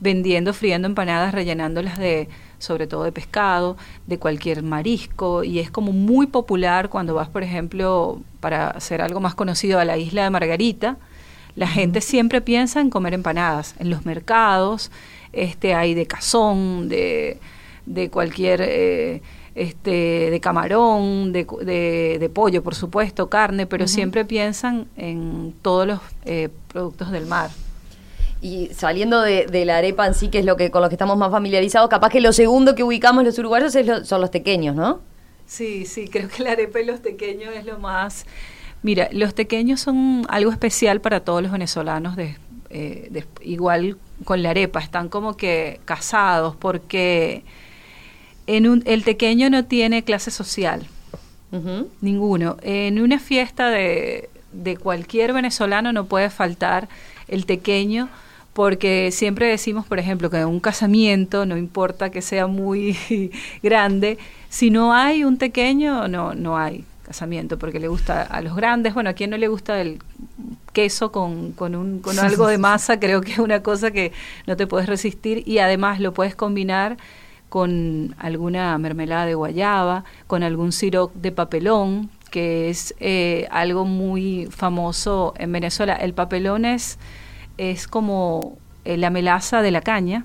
vendiendo, friendo empanadas, rellenándolas de, sobre todo de pescado, de cualquier marisco, y es como muy popular cuando vas, por ejemplo, para hacer algo más conocido a la isla de Margarita, la gente siempre piensa en comer empanadas. En los mercados este, hay de cazón, de, de cualquier, eh, este, de camarón, de, de, de pollo, por supuesto, carne, pero siempre piensan en todos los eh, productos del mar. Y saliendo de, de la arepa en sí, que es lo que con lo que estamos más familiarizados, capaz que lo segundo que ubicamos los uruguayos es lo- son los tequeños, ¿no? Sí, sí, creo que la arepa y los tequeños es lo más... Mira, los tequeños son algo especial para todos los venezolanos, de, eh, igual con la arepa, están como que casados porque en un, el tequeño no tiene clase social, ninguno. En una fiesta de, de cualquier venezolano no puede faltar el tequeño porque siempre decimos, por ejemplo, que en un casamiento, no importa que sea muy <laughs> grande, si no hay un tequeño, no, no hay casamiento, porque le gusta a los grandes, bueno, a quien no le gusta el queso con, con, un, con algo de masa, creo que es una cosa que no te puedes resistir y además lo puedes combinar con alguna mermelada de guayaba, con algún siroc de papelón, que es eh, algo muy famoso en Venezuela. El papelón es, es como eh, la melaza de la caña,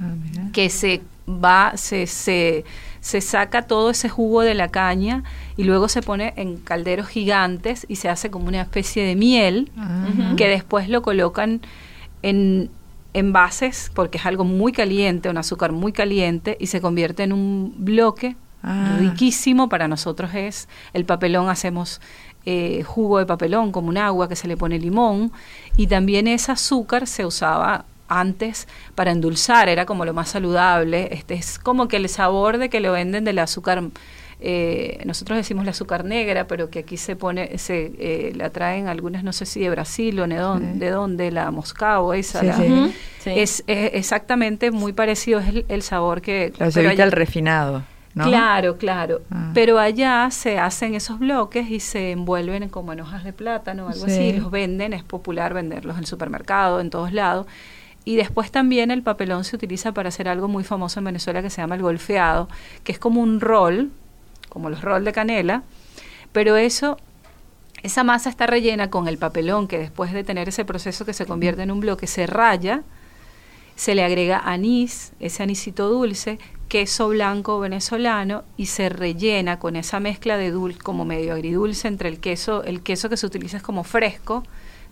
Ah, que se va, se, se, se saca todo ese jugo de la caña y luego se pone en calderos gigantes y se hace como una especie de miel Ah. que después lo colocan en envases porque es algo muy caliente, un azúcar muy caliente y se convierte en un bloque Ah. riquísimo. Para nosotros es el papelón, hacemos eh, jugo de papelón como un agua que se le pone limón y también ese azúcar se usaba antes para endulzar, era como lo más saludable. Este es como que el sabor de que lo venden del azúcar eh, nosotros decimos la azúcar negra, pero que aquí se pone, se eh, la traen algunas, no sé si de Brasil o de dónde, Sí. de dónde, la moscao, esa, Sí, la- sí. Ujú. Sí. es, es exactamente muy parecido, es el, el sabor que... Claro, se pero evita allá- el refinado, ¿no? Claro, claro. Ah. Pero allá se hacen esos bloques y se envuelven en como en hojas de plátano o algo Sí. así, los venden, es popular venderlos en el supermercado, en todos lados. Y después también el papelón se utiliza para hacer algo muy famoso en Venezuela que se llama el golfeado, que es como un rol, como los rol de canela, pero eso, esa masa está rellena con el papelón que después de tener ese proceso que se convierte en un bloque, se raya, se le agrega anís, ese anisito dulce, queso blanco venezolano y se rellena con esa mezcla de dulce, como medio agridulce entre el queso, el queso que se utiliza es como fresco,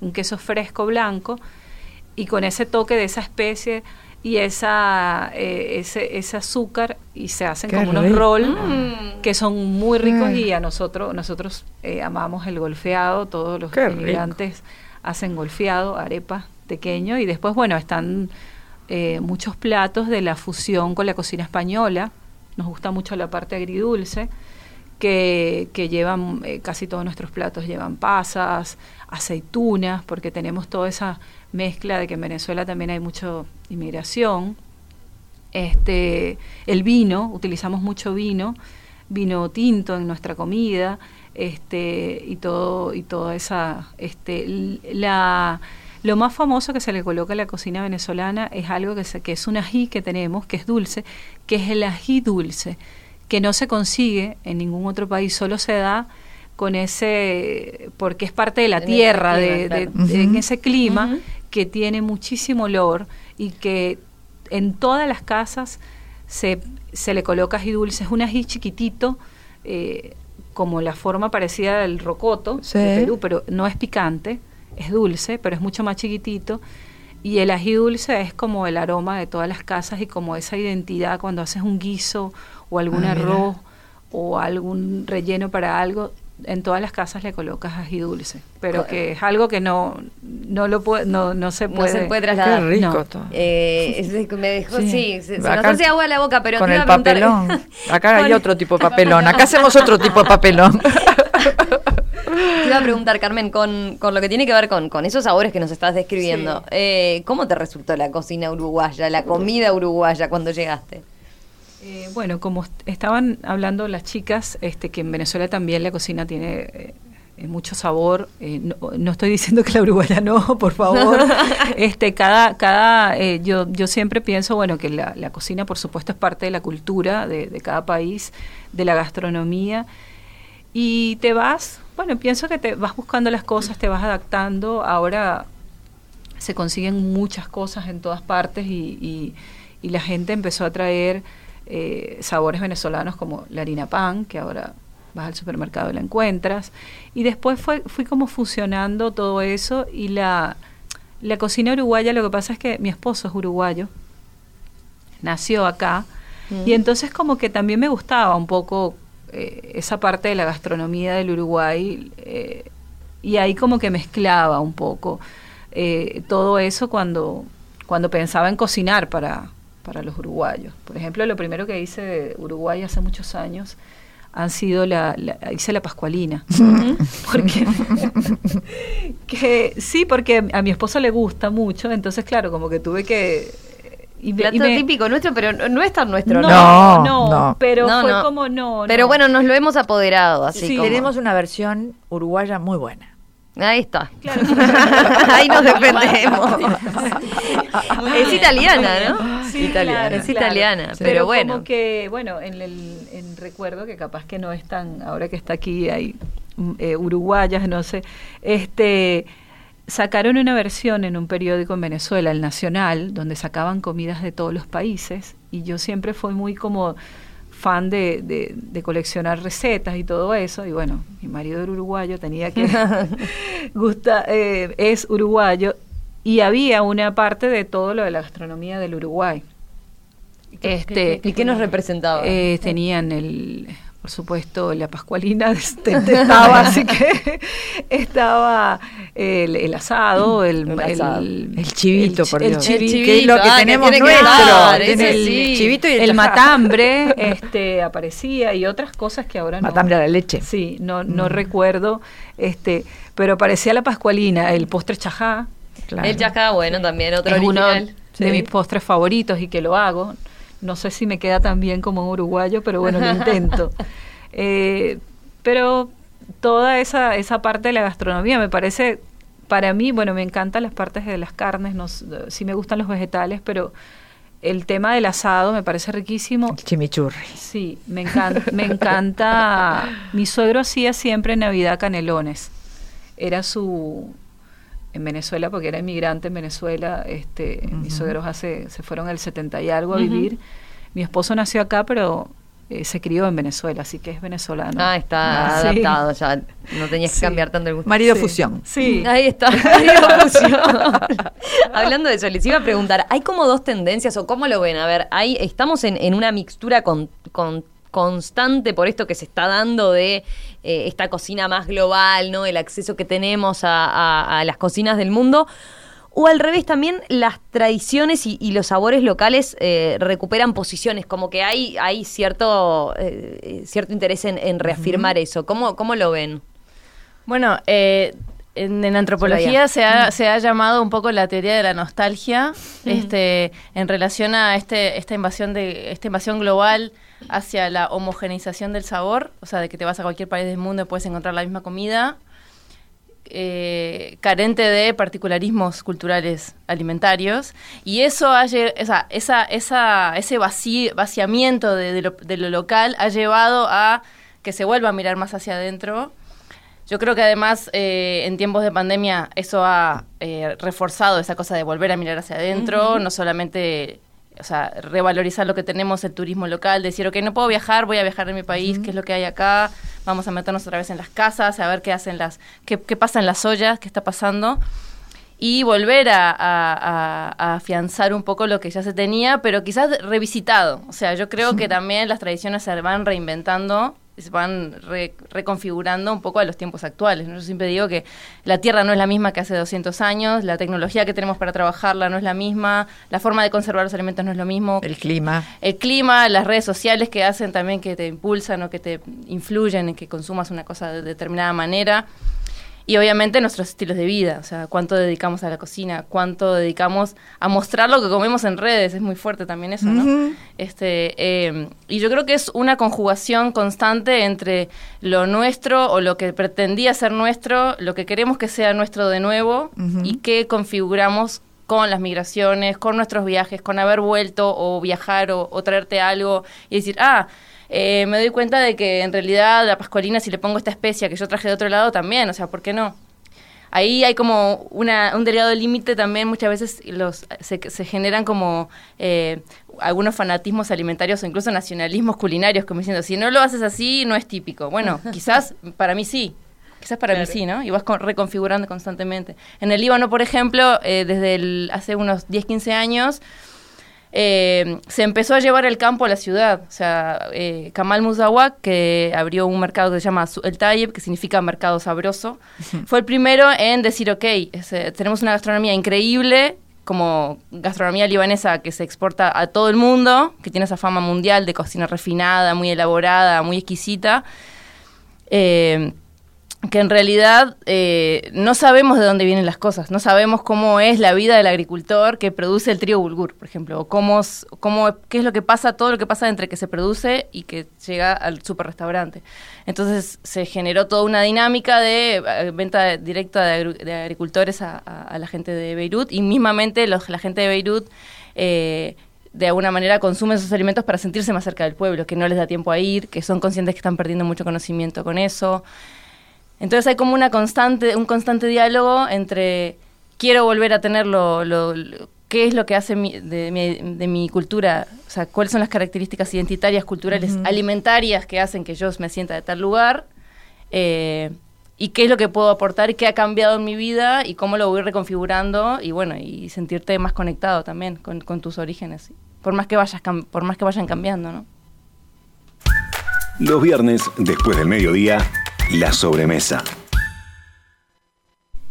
un queso fresco blanco, y con ese toque de esa especie y esa eh, ese, ese azúcar y se hacen Qué como unos rico. roll Mm. que son muy ricos Ay. y a nosotros nosotros eh, amamos el golfeado todos los Qué rico. inmigrantes hacen golfeado arepa pequeño y después bueno están eh, muchos platos de la fusión con la cocina española nos gusta mucho la parte agridulce que, que llevan eh, casi todos nuestros platos llevan pasas aceitunas porque tenemos toda esa mezcla de que en Venezuela también hay mucha inmigración este el vino utilizamos mucho vino vino tinto en nuestra comida este y todo y toda esa este la lo más famoso que se le coloca a la cocina venezolana es algo que, se- que es un ají que tenemos que es dulce que es el ají dulce que no se consigue en ningún otro país solo se da con ese porque es parte de la En tierra clima, de, de- en ese clima que tiene muchísimo olor y que en todas las casas se, se le coloca ají dulce. Es un ají chiquitito, eh, como la forma parecida del rocoto Sí. de Perú, pero no es picante, es dulce, pero es mucho más chiquitito. Y el ají dulce es como el aroma de todas las casas y como esa identidad cuando haces un guiso o algún Ah, mira. arroz o algún relleno para algo, en todas las casas le colocas ají dulce, pero que es algo que no no lo puede, no, no se No puede. se puede Qué trasladar. rico No. todo. Eh, me dejó, sí, Sí. se, se Acá nos hace agua la boca, pero con te iba el a preguntar- papelón. <laughs> Acá hay otro tipo de papelón. Acá hacemos otro tipo de papelón. Te iba a preguntar, Carmen, con, con lo que tiene que ver con, con esos sabores que nos estás describiendo, Sí. eh, ¿cómo te resultó la cocina uruguaya, la comida uruguaya cuando llegaste? Eh, bueno, como est- estaban hablando las chicas, este, que en Venezuela también la cocina tiene eh, mucho sabor. eh, no, no estoy diciendo que la uruguaya no, <laughs> por favor. <laughs> este, cada, cada, eh, yo, yo siempre pienso, bueno, que la, la cocina, por supuesto, es parte de la cultura de, de cada país, de la gastronomía. Y te vas, bueno, pienso que te vas buscando las cosas, te vas adaptando. Ahora se consiguen muchas cosas en todas partes y, y- y la gente empezó a traer eh, sabores venezolanos como la harina pan, que ahora vas al supermercado y la encuentras. Y después fue, fui como fusionando todo eso y la, la cocina uruguaya, lo que pasa es que mi esposo es uruguayo, nació acá, Mm. y entonces como que también me gustaba un poco eh, esa parte de la gastronomía del Uruguay, eh, y ahí como que mezclaba un poco eh, todo eso cuando, cuando pensaba en cocinar para, para los uruguayos. Por ejemplo, lo primero que hice de Uruguay hace muchos años han sido la, la- hice la pascualina. <laughs> porque <laughs> que sí, porque a mi esposo le gusta mucho, entonces claro, como que tuve que y me- Plato y me- típico nuestro, pero no, no es tan nuestro, no, ¿no? No, no, no. pero No, fue no. como no, Pero no. bueno, nos lo hemos apoderado, así Sí. como- Tenemos una versión uruguaya muy buena. Ahí está. Claro. <laughs> Ahí nos defendemos. es italiana, ¿no? Sí, Italiana. claro, Es claro. italiana, pero bueno. como que, bueno, en el en recuerdo que capaz que no es tan, ahora que está aquí hay mm, eh, uruguayas, no sé, este sacaron una versión en un periódico en Venezuela, el Nacional, donde sacaban comidas de todos los países y yo siempre fui muy como fan de, de- de coleccionar recetas y todo eso y bueno, mi marido era uruguayo, tenía que <laughs> gusta eh, es uruguayo y había una parte de todo lo de la gastronomía del Uruguay. Este, ¿Y qué nos representaba? eh, tenían el, por supuesto, la pascualina <laughs> estaba, así que estaba el, el asado, el, El asado. El chivito, chi- por el Dios. El que es lo que chivito, ah, tenemos que nuestro. dar, el sí. chivito y el, el chajá. matambre <laughs> este aparecía y otras cosas que ahora no Matambre a la leche. sí no no recuerdo este pero aparecía la pascualina el postre chajá Claro. El chacá, bueno, también otro es uno original. de Sí. mis postres favoritos y que lo hago. No sé si me queda tan bien como un uruguayo, pero bueno, lo intento. <laughs> Eh, pero toda esa, esa parte de la gastronomía me parece, para mí, bueno, me encantan las partes de las carnes, no, s- sí me gustan los vegetales, pero el tema del asado me parece riquísimo. El chimichurri. Sí, me encanta, me encanta. Mi suegro hacía siempre en Navidad canelones. Era su en Venezuela porque era inmigrante en Venezuela, este mis suegros hace se fueron el 70 y algo a vivir. Mi esposo nació acá, pero eh, se crió en Venezuela, así que es venezolano. Ah, está Ah, sí. adaptado ya. No tenías que Sí. cambiar tanto el gusto. Marido Sí. fusión. Sí. <laughs> Ahí está. <laughs> Marido fusión. <laughs> Hablando de eso, les iba a preguntar, ¿hay como dos tendencias o cómo lo ven? A ver, hay, estamos en, en una mixtura con, con- constante por esto que se está dando de eh, esta cocina más global, ¿no? El acceso que tenemos a, a- a las cocinas del mundo. O al revés, también las tradiciones y, y los sabores locales eh, recuperan posiciones, como que hay, hay cierto, eh, cierto interés en, en reafirmar eso. ¿Cómo, ¿Cómo lo ven? Bueno, eh, en, en antropología se ha, se ha llamado un poco la teoría de la nostalgia, este, en relación a este, esta invasión de, esta invasión global hacia la homogeneización del sabor, o sea, de que te vas a cualquier país del mundo y puedes encontrar la misma comida, eh, carente de particularismos culturales alimentarios. Y eso ha esa, esa, esa, ese vaciamiento de, de lo, de lo local ha llevado a que se vuelva a mirar más hacia adentro. Yo creo que además eh, en tiempos de pandemia eso ha eh, reforzado esa cosa de volver a mirar hacia adentro, no solamente o sea, revalorizar lo que tenemos, el turismo local, decir, ok, no puedo viajar, voy a viajar de mi país, qué es lo que hay acá, vamos a meternos otra vez en las casas, a ver qué hacen las, qué, qué pasa en las ollas, qué está pasando. Y volver a, a- a- a afianzar un poco lo que ya se tenía, pero quizás revisitado. O sea, yo creo que también las tradiciones se van reinventando, se van re- reconfigurando un poco a los tiempos actuales. ¿no? Yo siempre digo que la Tierra no es la misma que hace 200 años, la tecnología que tenemos para trabajarla no es la misma, la forma de conservar los alimentos no es lo mismo. El clima. El clima, las redes sociales que hacen también que te impulsan o que te influyen en que consumas una cosa de determinada manera. Y obviamente nuestros estilos de vida, o sea, cuánto dedicamos a la cocina, cuánto dedicamos a mostrar lo que comemos en redes, es muy fuerte también eso, ¿no? Este, eh, y yo creo que es una conjugación constante entre lo nuestro o lo que pretendía ser nuestro, lo que queremos que sea nuestro de nuevo y que configuramos con las migraciones, con nuestros viajes, con haber vuelto o viajar o, o traerte algo y decir, ah, eh, me doy cuenta de que en realidad la pascualina si le pongo esta especia que yo traje de otro lado también, o sea, ¿por qué no? Ahí hay como una, un delgado límite también, muchas veces los, se, se generan como eh, algunos fanatismos alimentarios o incluso nacionalismos culinarios, como diciendo, si no lo haces así, no es típico. Bueno, <laughs> quizás para mí sí, quizás para mí sí, ¿no? Y vas con- reconfigurando constantemente. En el Líbano, por ejemplo, eh, desde el, hace unos 10, 15 años, eh, se empezó a llevar el campo a la ciudad. O sea, eh, Kamal Musawa, que abrió un mercado que se llama El Tayyib, que significa mercado sabroso, fue el primero en decir, ok, es, eh, tenemos una gastronomía increíble, como gastronomía libanesa que se exporta a todo el mundo, que tiene esa fama mundial de cocina refinada, muy elaborada, muy exquisita. Que en realidad eh, no sabemos de dónde vienen las cosas, no sabemos cómo es la vida del agricultor que produce el trigo bulgur, por ejemplo, o cómo, cómo, qué es lo que pasa, todo lo que pasa entre que se produce y que llega al super restaurante. Entonces se generó toda una dinámica de eh, venta directa de, de agricultores a, la gente de Beirut y mismamente los, la gente de Beirut eh, de alguna manera consume esos alimentos para sentirse más cerca del pueblo, que no les da tiempo a ir, que son conscientes que están perdiendo mucho conocimiento con eso. Entonces hay como una constante, un constante diálogo entre quiero volver a tener lo, lo- lo- qué es lo que hace mi- de, mi, de mi cultura, o sea, cuáles son las características identitarias, culturales, alimentarias que hacen que yo me sienta de tal lugar, eh, y qué es lo que puedo aportar y qué ha cambiado en mi vida y cómo lo voy reconfigurando y bueno, y sentirte más conectado también con, con tus orígenes, por más que vayas por más que vayan cambiando, ¿no? Los viernes, después del mediodía, la sobremesa.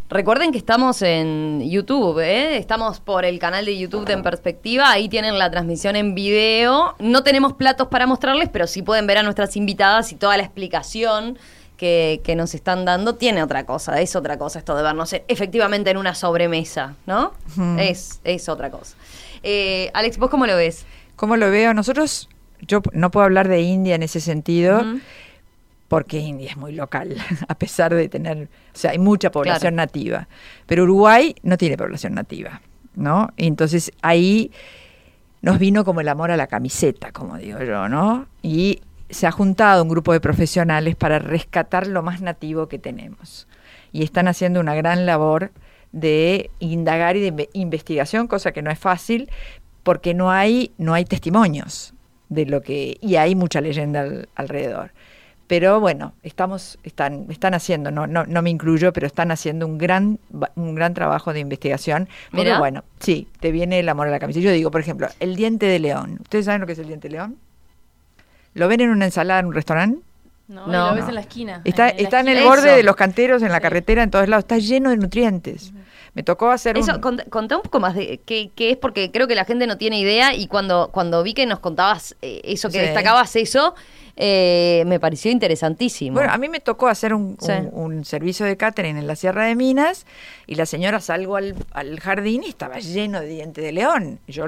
Recuerden que estamos en YouTube, ¿eh? estamos por el canal de YouTube de En Perspectiva, ahí tienen la transmisión en video. No tenemos platos para mostrarles, pero sí pueden ver a nuestras invitadas y toda la explicación que, que nos están dando. Tiene otra cosa, es otra cosa esto de vernos en- efectivamente en una sobremesa, ¿no? es, es otra cosa. Eh, Alex, ¿vos cómo lo ves? ¿Cómo lo veo? Nosotros, yo no puedo hablar de India en ese sentido. Porque India es muy local, <laughs> a pesar de tener, o sea, hay mucha población Claro. nativa, pero Uruguay no tiene población nativa, ¿no? Entonces ahí nos vino como el amor a la camiseta, como digo yo, ¿no? Y se ha juntado un grupo de profesionales para rescatar lo más nativo que tenemos. Y están haciendo una gran labor de indagar y de inve- investigación, cosa que no es fácil, porque no hay, no hay testimonios. de lo que y hay mucha leyenda al- alrededor. Pero bueno, estamos están están haciendo, no no no me incluyo, pero están haciendo un gran ba- un gran trabajo de investigación. Porque Mirá. bueno, sí, te viene el amor a la camisa. Yo digo, por ejemplo, el diente de león. ¿Ustedes saben lo que es el diente de león? ¿Lo ven en una ensalada en un restaurante? No, No. lo ves No. en la esquina. Está, en la está en el borde Eso. de los canteros, en la Sí. carretera, en todos lados. Está lleno de nutrientes. Me tocó hacer Eso, un... cont- contá un poco más de qué, qué es, porque creo que la gente no tiene idea y cuando, cuando vi que nos contabas eh, eso, que Sí. destacabas eso, eh, me pareció interesantísimo. Bueno, a mí me tocó hacer un, Sí. un- un servicio de catering en la Sierra de Minas y la señora salgo al, al jardín y estaba lleno de diente de león. Yo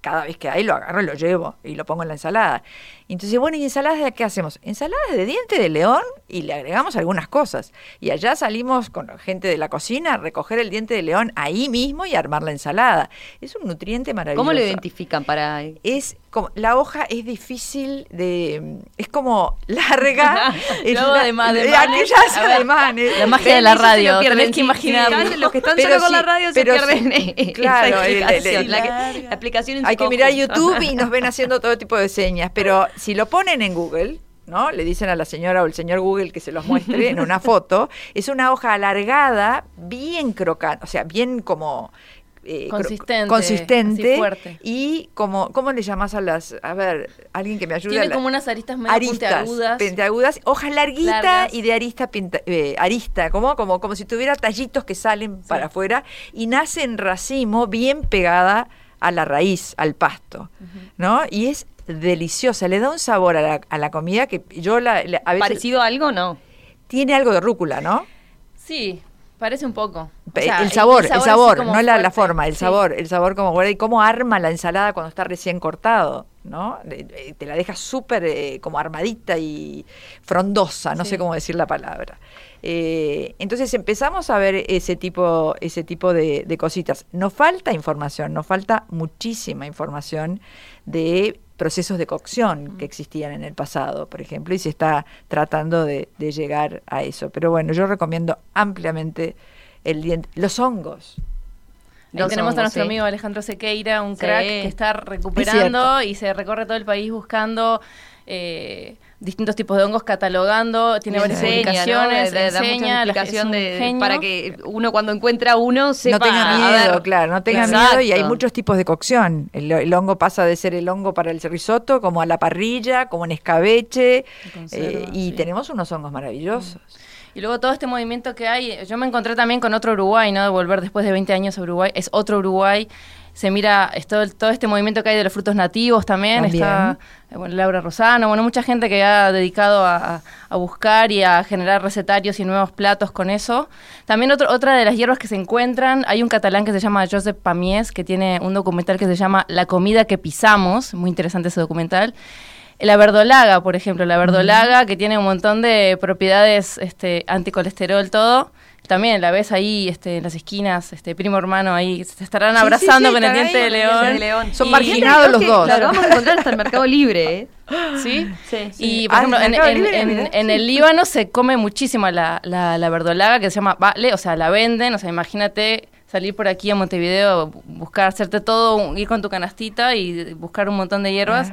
cada vez que hay lo agarro y lo llevo y lo pongo en la ensalada. Entonces, bueno, ¿y ensaladas de qué hacemos? Ensaladas de diente de león y le agregamos algunas cosas. Y allá salimos con la gente de la cocina a recoger el diente de león ahí mismo y armar la ensalada. Es un nutriente maravilloso. ¿Cómo lo identifican para...? es como la hoja es difícil de es como <laughs> larga <laughs> es la- de ma- de manes. aquellas ver, ademanes. la magia Ven, de la radio, pierden, tenés que sí, Los que están solo con sí, la radio se pierden sí, <laughs> esa claro, el- el- la, que- en hay que mirar. YouTube y nos ven haciendo todo tipo de señas pero si lo ponen en Google ¿no? Le dicen a la señora o el señor Google que se los muestre en una foto. Es una hoja alargada, bien crocante, o sea, bien como eh, Consistente, consistente fuerte. y como ¿cómo le llamas a las a ver, alguien que me ayude Tiene a la- como unas aristas medio aristas, puntiagudas. puntiagudas, hojas larguitas Largas. y de arista pinta- eh, arista, como, como, como si tuviera tallitos que salen para afuera y nace en racimo bien pegada a la raíz, al pasto, ¿no? Y es deliciosa, le da un sabor a la, a la comida que yo la, la- a veces ¿Parecido a algo no? tiene algo de rúcula, ¿no? Sí, parece un poco. O Pe- sea, el sabor, el sabor, no la, la forma, el Sí. sabor, el sabor como guarda y cómo arma la ensalada cuando está recién cortado, ¿no? Te la deja súper eh, como armadita y frondosa, no Sí. sé cómo decir la palabra. Eh, entonces empezamos a ver ese tipo, ese tipo de, de cositas. Nos falta información, nos falta muchísima información de procesos de cocción que existían en el pasado, por ejemplo, y se está tratando de, de llegar a eso. Pero bueno, yo recomiendo ampliamente el diente, los hongos. Ahí Los tenemos a nuestro sí. amigo Alejandro Sequeira, un Sí. crack que está recuperando y se recorre todo el país buscando eh, distintos tipos de hongos, catalogando, tiene varias enseña, ¿no? publicaciones, enseña, la- un de- genio. para que uno cuando encuentra uno sepa no tenga miedo, ver. claro, no tenga Exacto. miedo y hay muchos tipos de cocción. El, el hongo pasa de ser el hongo para el risotto como a la parrilla, como en escabeche conserva, eh, y sí. tenemos unos hongos maravillosos. Y luego todo este movimiento que hay, yo me encontré también con otro Uruguay, ¿no? De volver después de 20 años a Uruguay, es otro Uruguay. Se mira es todo, todo este movimiento que hay de los frutos nativos también. También. Está eh, bueno, Laura Rosano, bueno, mucha gente que ha dedicado a, a- a buscar y a generar recetarios y nuevos platos con eso. También otro, otra de las hierbas que se encuentran, hay un catalán que se llama Josep Pamies, que tiene un documental que se llama La comida que pisamos, muy interesante ese documental. La verdolaga, por ejemplo, la verdolaga que tiene un montón de propiedades este, anticolesterol, todo. También la ves ahí este, en las esquinas, este primo hermano ahí, se estarán Sí, sí, abrazando sí, con el diente de león. de león. Son Y- marginados los dos. Lo vamos a encontrar hasta el Mercado Libre, ¿eh? ¿Sí? Sí, Y, por Ah, ejemplo, en en, Libre, el Líbano se come muchísimo la, la, la verdolaga que se llama vale, o sea, la venden, o sea, imagínate salir por aquí a Montevideo, buscar, hacerte todo, ir con tu canastita y buscar un montón de hierbas.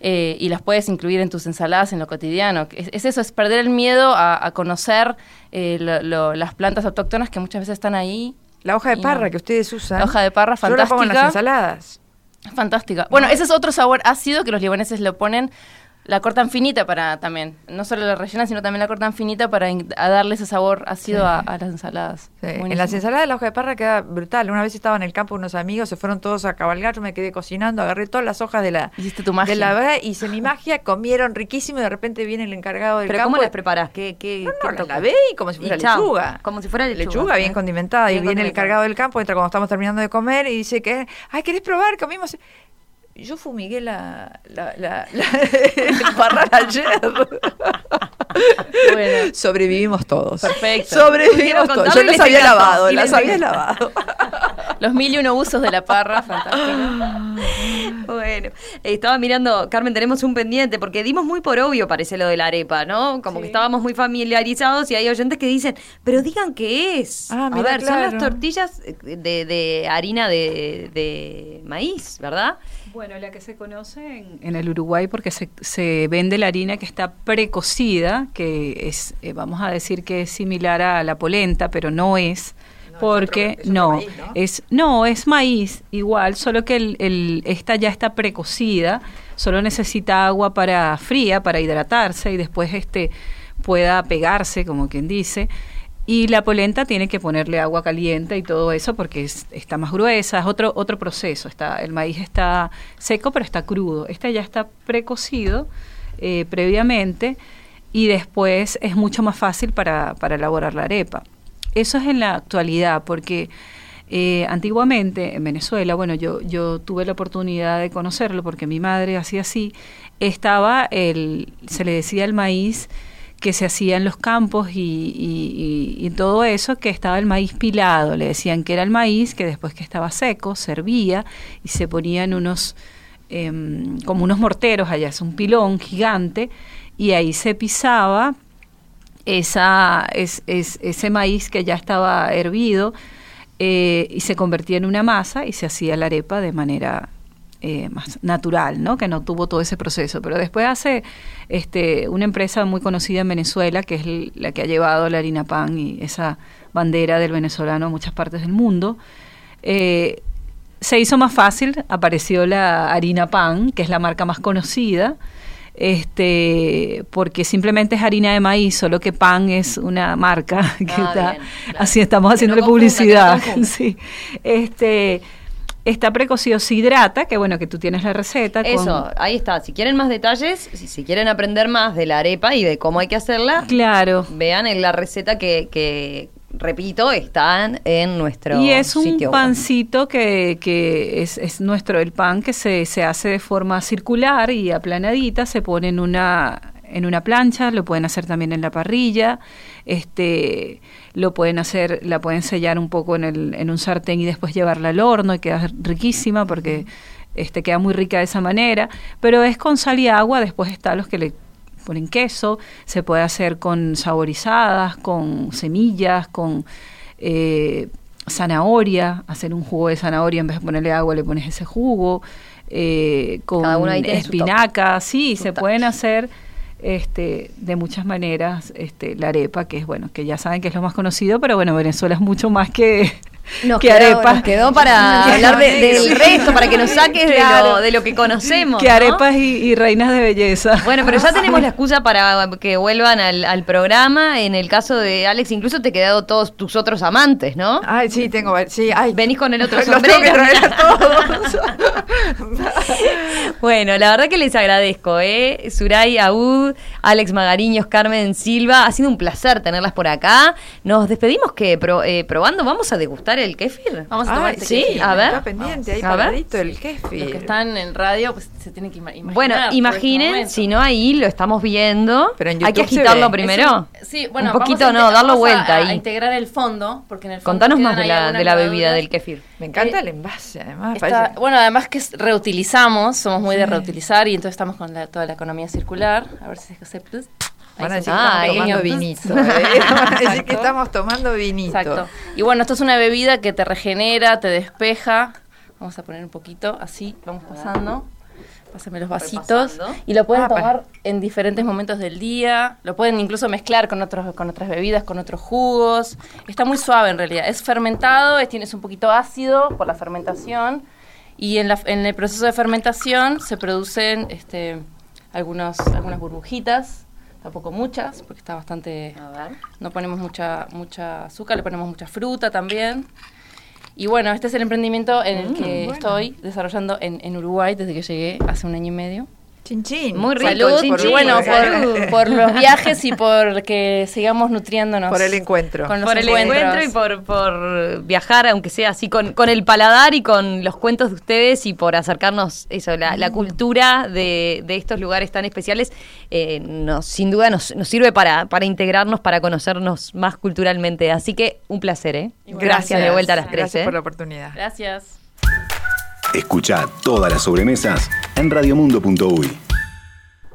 Eh, y las puedes incluir en tus ensaladas en lo cotidiano. Es, es eso, es perder el miedo a, a conocer eh, lo- lo- las plantas autóctonas que muchas veces están ahí. La hoja de parra no. que ustedes usan. La hoja de parra, Yo la pongo en las fantástica. ensaladas. Fantástica. Bueno, ese es otro sabor ácido que los libaneses lo ponen. La cortan finita para también. No solo la rellenan, sino también la cortan finita para a darle ese sabor ácido a, a las ensaladas. Sí, En las ensaladas la hoja de parra queda brutal. Una vez estaba en el campo unos amigos, se fueron todos a cabalgar, yo me quedé cocinando, agarré todas las hojas de la Hiciste tu magia. de la hice mi magia, comieron riquísimo y de repente viene el encargado del Pero campo. ¿cómo las preparás? ¿Qué, qué, No, no, lavé y como si fuera lechuga. Como si fuera lechuga. Lechuga bien condimentada. Bien y viene el encargado del campo, entra cuando estamos terminando de comer y dice que, ay, ¿querés probar? Comimos. Yo fumigué la, la, la, la- <laughs> el parral ayer. Bueno. Sobrevivimos todos. Perfecto. Sobrevivimos todos. Yo las había lavado, las les había lavado. Los mil y uno usos de la parra, fantástico. <laughs> Bueno, Bueno, estaba mirando, Carmen, tenemos un pendiente, porque dimos muy por obvio, parece lo de la arepa, ¿no? Como que estábamos muy familiarizados y hay oyentes que dicen, pero digan qué es. Ah, A ver, son las tortillas de, de harina de, de maíz, ¿verdad? Bueno, la que se conoce en, en el Uruguay porque se, se vende la harina que está precocida, que es, eh, vamos a decir que es similar a la polenta, pero no es. No, porque otro- es no, maíz, ¿no? es no es maíz igual, solo que el, el- esta ya está precocida, solo necesita agua para fría para hidratarse y después este pueda pegarse, como quien dice. Y la polenta tiene que ponerle agua caliente y todo eso porque es- está más gruesa, es otro otro proceso. Está el maíz está seco pero está crudo. Este ya está precocido eh, previamente y después es mucho más fácil para, para elaborar la arepa. Eso es en la actualidad porque eh, antiguamente en Venezuela, bueno, yo, yo tuve la oportunidad de conocerlo porque mi madre hacía así, estaba el, se le decía el maíz que se hacía en los campos y, y- y- todo eso, que estaba el maíz pilado, le decían que era el maíz, que después que estaba seco, servía y se ponían unos, em, como unos morteros allá, es un pilón gigante, y ahí se pisaba esa, es, es- ese maíz que ya estaba hervido eh, y se convertía en una masa y se hacía la arepa de manera eh, más natural, ¿no? Que no tuvo todo ese proceso. Pero después hace este, una empresa muy conocida en Venezuela, que es la que ha llevado la harina pan y esa bandera del venezolano a muchas partes del mundo. eh, se hizo más fácil, apareció la harina pan, que es la marca más conocida, este, porque simplemente es harina de maíz, solo que pan es una marca <laughs> que Ah, está, bien, claro. así estamos haciéndole no no publicidad, <laughs> sí, este, está precocido, se hidrata, que bueno, que tú tienes la receta. con- Eso, ahí está. Si quieren más detalles, si, si quieren aprender más de la arepa y de cómo hay que hacerla, claro, vean en la receta que, que, repito, están en nuestro Y es un sitio pancito que, que es, es nuestro, el pan que se, se hace de forma circular y aplanadita, se pone en una, en una plancha, lo pueden hacer también en la parrilla, este, lo pueden hacer, la pueden sellar un poco en, el, en un sartén y después llevarla al horno y queda riquísima porque este, queda muy rica de esa manera, pero es con sal y agua, después está los que le ponen queso, se puede hacer con saborizadas, con semillas, con eh, zanahoria, hacer un jugo de zanahoria en vez de ponerle agua le pones ese jugo, eh, con espinaca, sí, se pueden hacer este, de muchas maneras este, la arepa, que es bueno, que ya saben que es lo más conocido, pero bueno, Venezuela es mucho más que, Nos que quedó, arepa. nos quedó para <laughs> hablar de- del resto, para que nos saques de, lo, de lo que conocemos. que ¿no? arepas y, y reinas de belleza. Bueno, pero ya tenemos la <laughs> excusa para que vuelvan al, al programa. En el caso de Alex, incluso te quedado todos tus otros amantes, ¿no? Ay, sí, tengo. Sí, ay. Venís con el otro <laughs> Los tengo que sombrero. traer a todos. Bueno, la verdad que les agradezco, ¿eh? Suray Aud, Alex Magariños, Carmen Silva. Ha sido un placer tenerlas por acá. Nos despedimos que pro- eh, probando, vamos a degustar el kéfir. Vamos a tomar este sí, kefir. a ver. Está pendiente ahí A paradito el Los kéfir. que están en radio, pues se tienen que ima- imaginar. Bueno, este imaginen, si no ahí lo estamos viendo. Pero en Hay que YouTube se agitarlo ve. primero. Un- sí, bueno, un poquito, vamos a no, darlo vamos a- vuelta a, ahí. integrar el fondo, porque en el fondo Contanos más de la, de la bebida del kéfir. Me encanta Eh, el envase, además. Está- bueno, además que reutilizamos, somos muy de reutilizar y entonces estamos con la- toda la economía circular. A ver si se. Ahí Van a decir que Ah, estamos tomando pequeño. vinito. <laughs> ¿eh? Van a decir que Exacto. estamos tomando vinito. Exacto. Y bueno, esto es una bebida que te regenera, te despeja. Vamos a poner un poquito, así, vamos pasando. Pásame los vasitos. Repasando. Y lo pueden Ah, para- tomar en diferentes momentos del día. Lo pueden incluso mezclar con, otros, con otras bebidas, con otros jugos. Está muy suave en realidad. Es fermentado, es, tienes un poquito ácido por la fermentación. Y en, la- en el proceso de fermentación se producen este, algunos, algunas burbujitas. Tampoco muchas, porque está bastante A ver. no ponemos mucha, mucha azúcar, le ponemos mucha fruta también. Y bueno, este es el emprendimiento en el que estoy desarrollando en, en Uruguay desde que llegué hace un año y medio. Chin chin. Muy rico, Salud, chin, y chin. bueno, Salud. por, por los viajes y por que sigamos nutriéndonos. Por el encuentro. Con los por el encuentro y por, por viajar, aunque sea así, con, con el paladar y con los cuentos de ustedes y por acercarnos eso, la, Mm. la cultura de, de estos lugares tan especiales, eh, nos, sin duda nos, nos sirve para, para integrarnos, para conocernos más culturalmente. Así que un placer, ¿eh? Gracias, de vuelta a las tres. Gracias ¿eh? por la oportunidad. Gracias. Escucha todas las sobremesas en radiomundo.uy.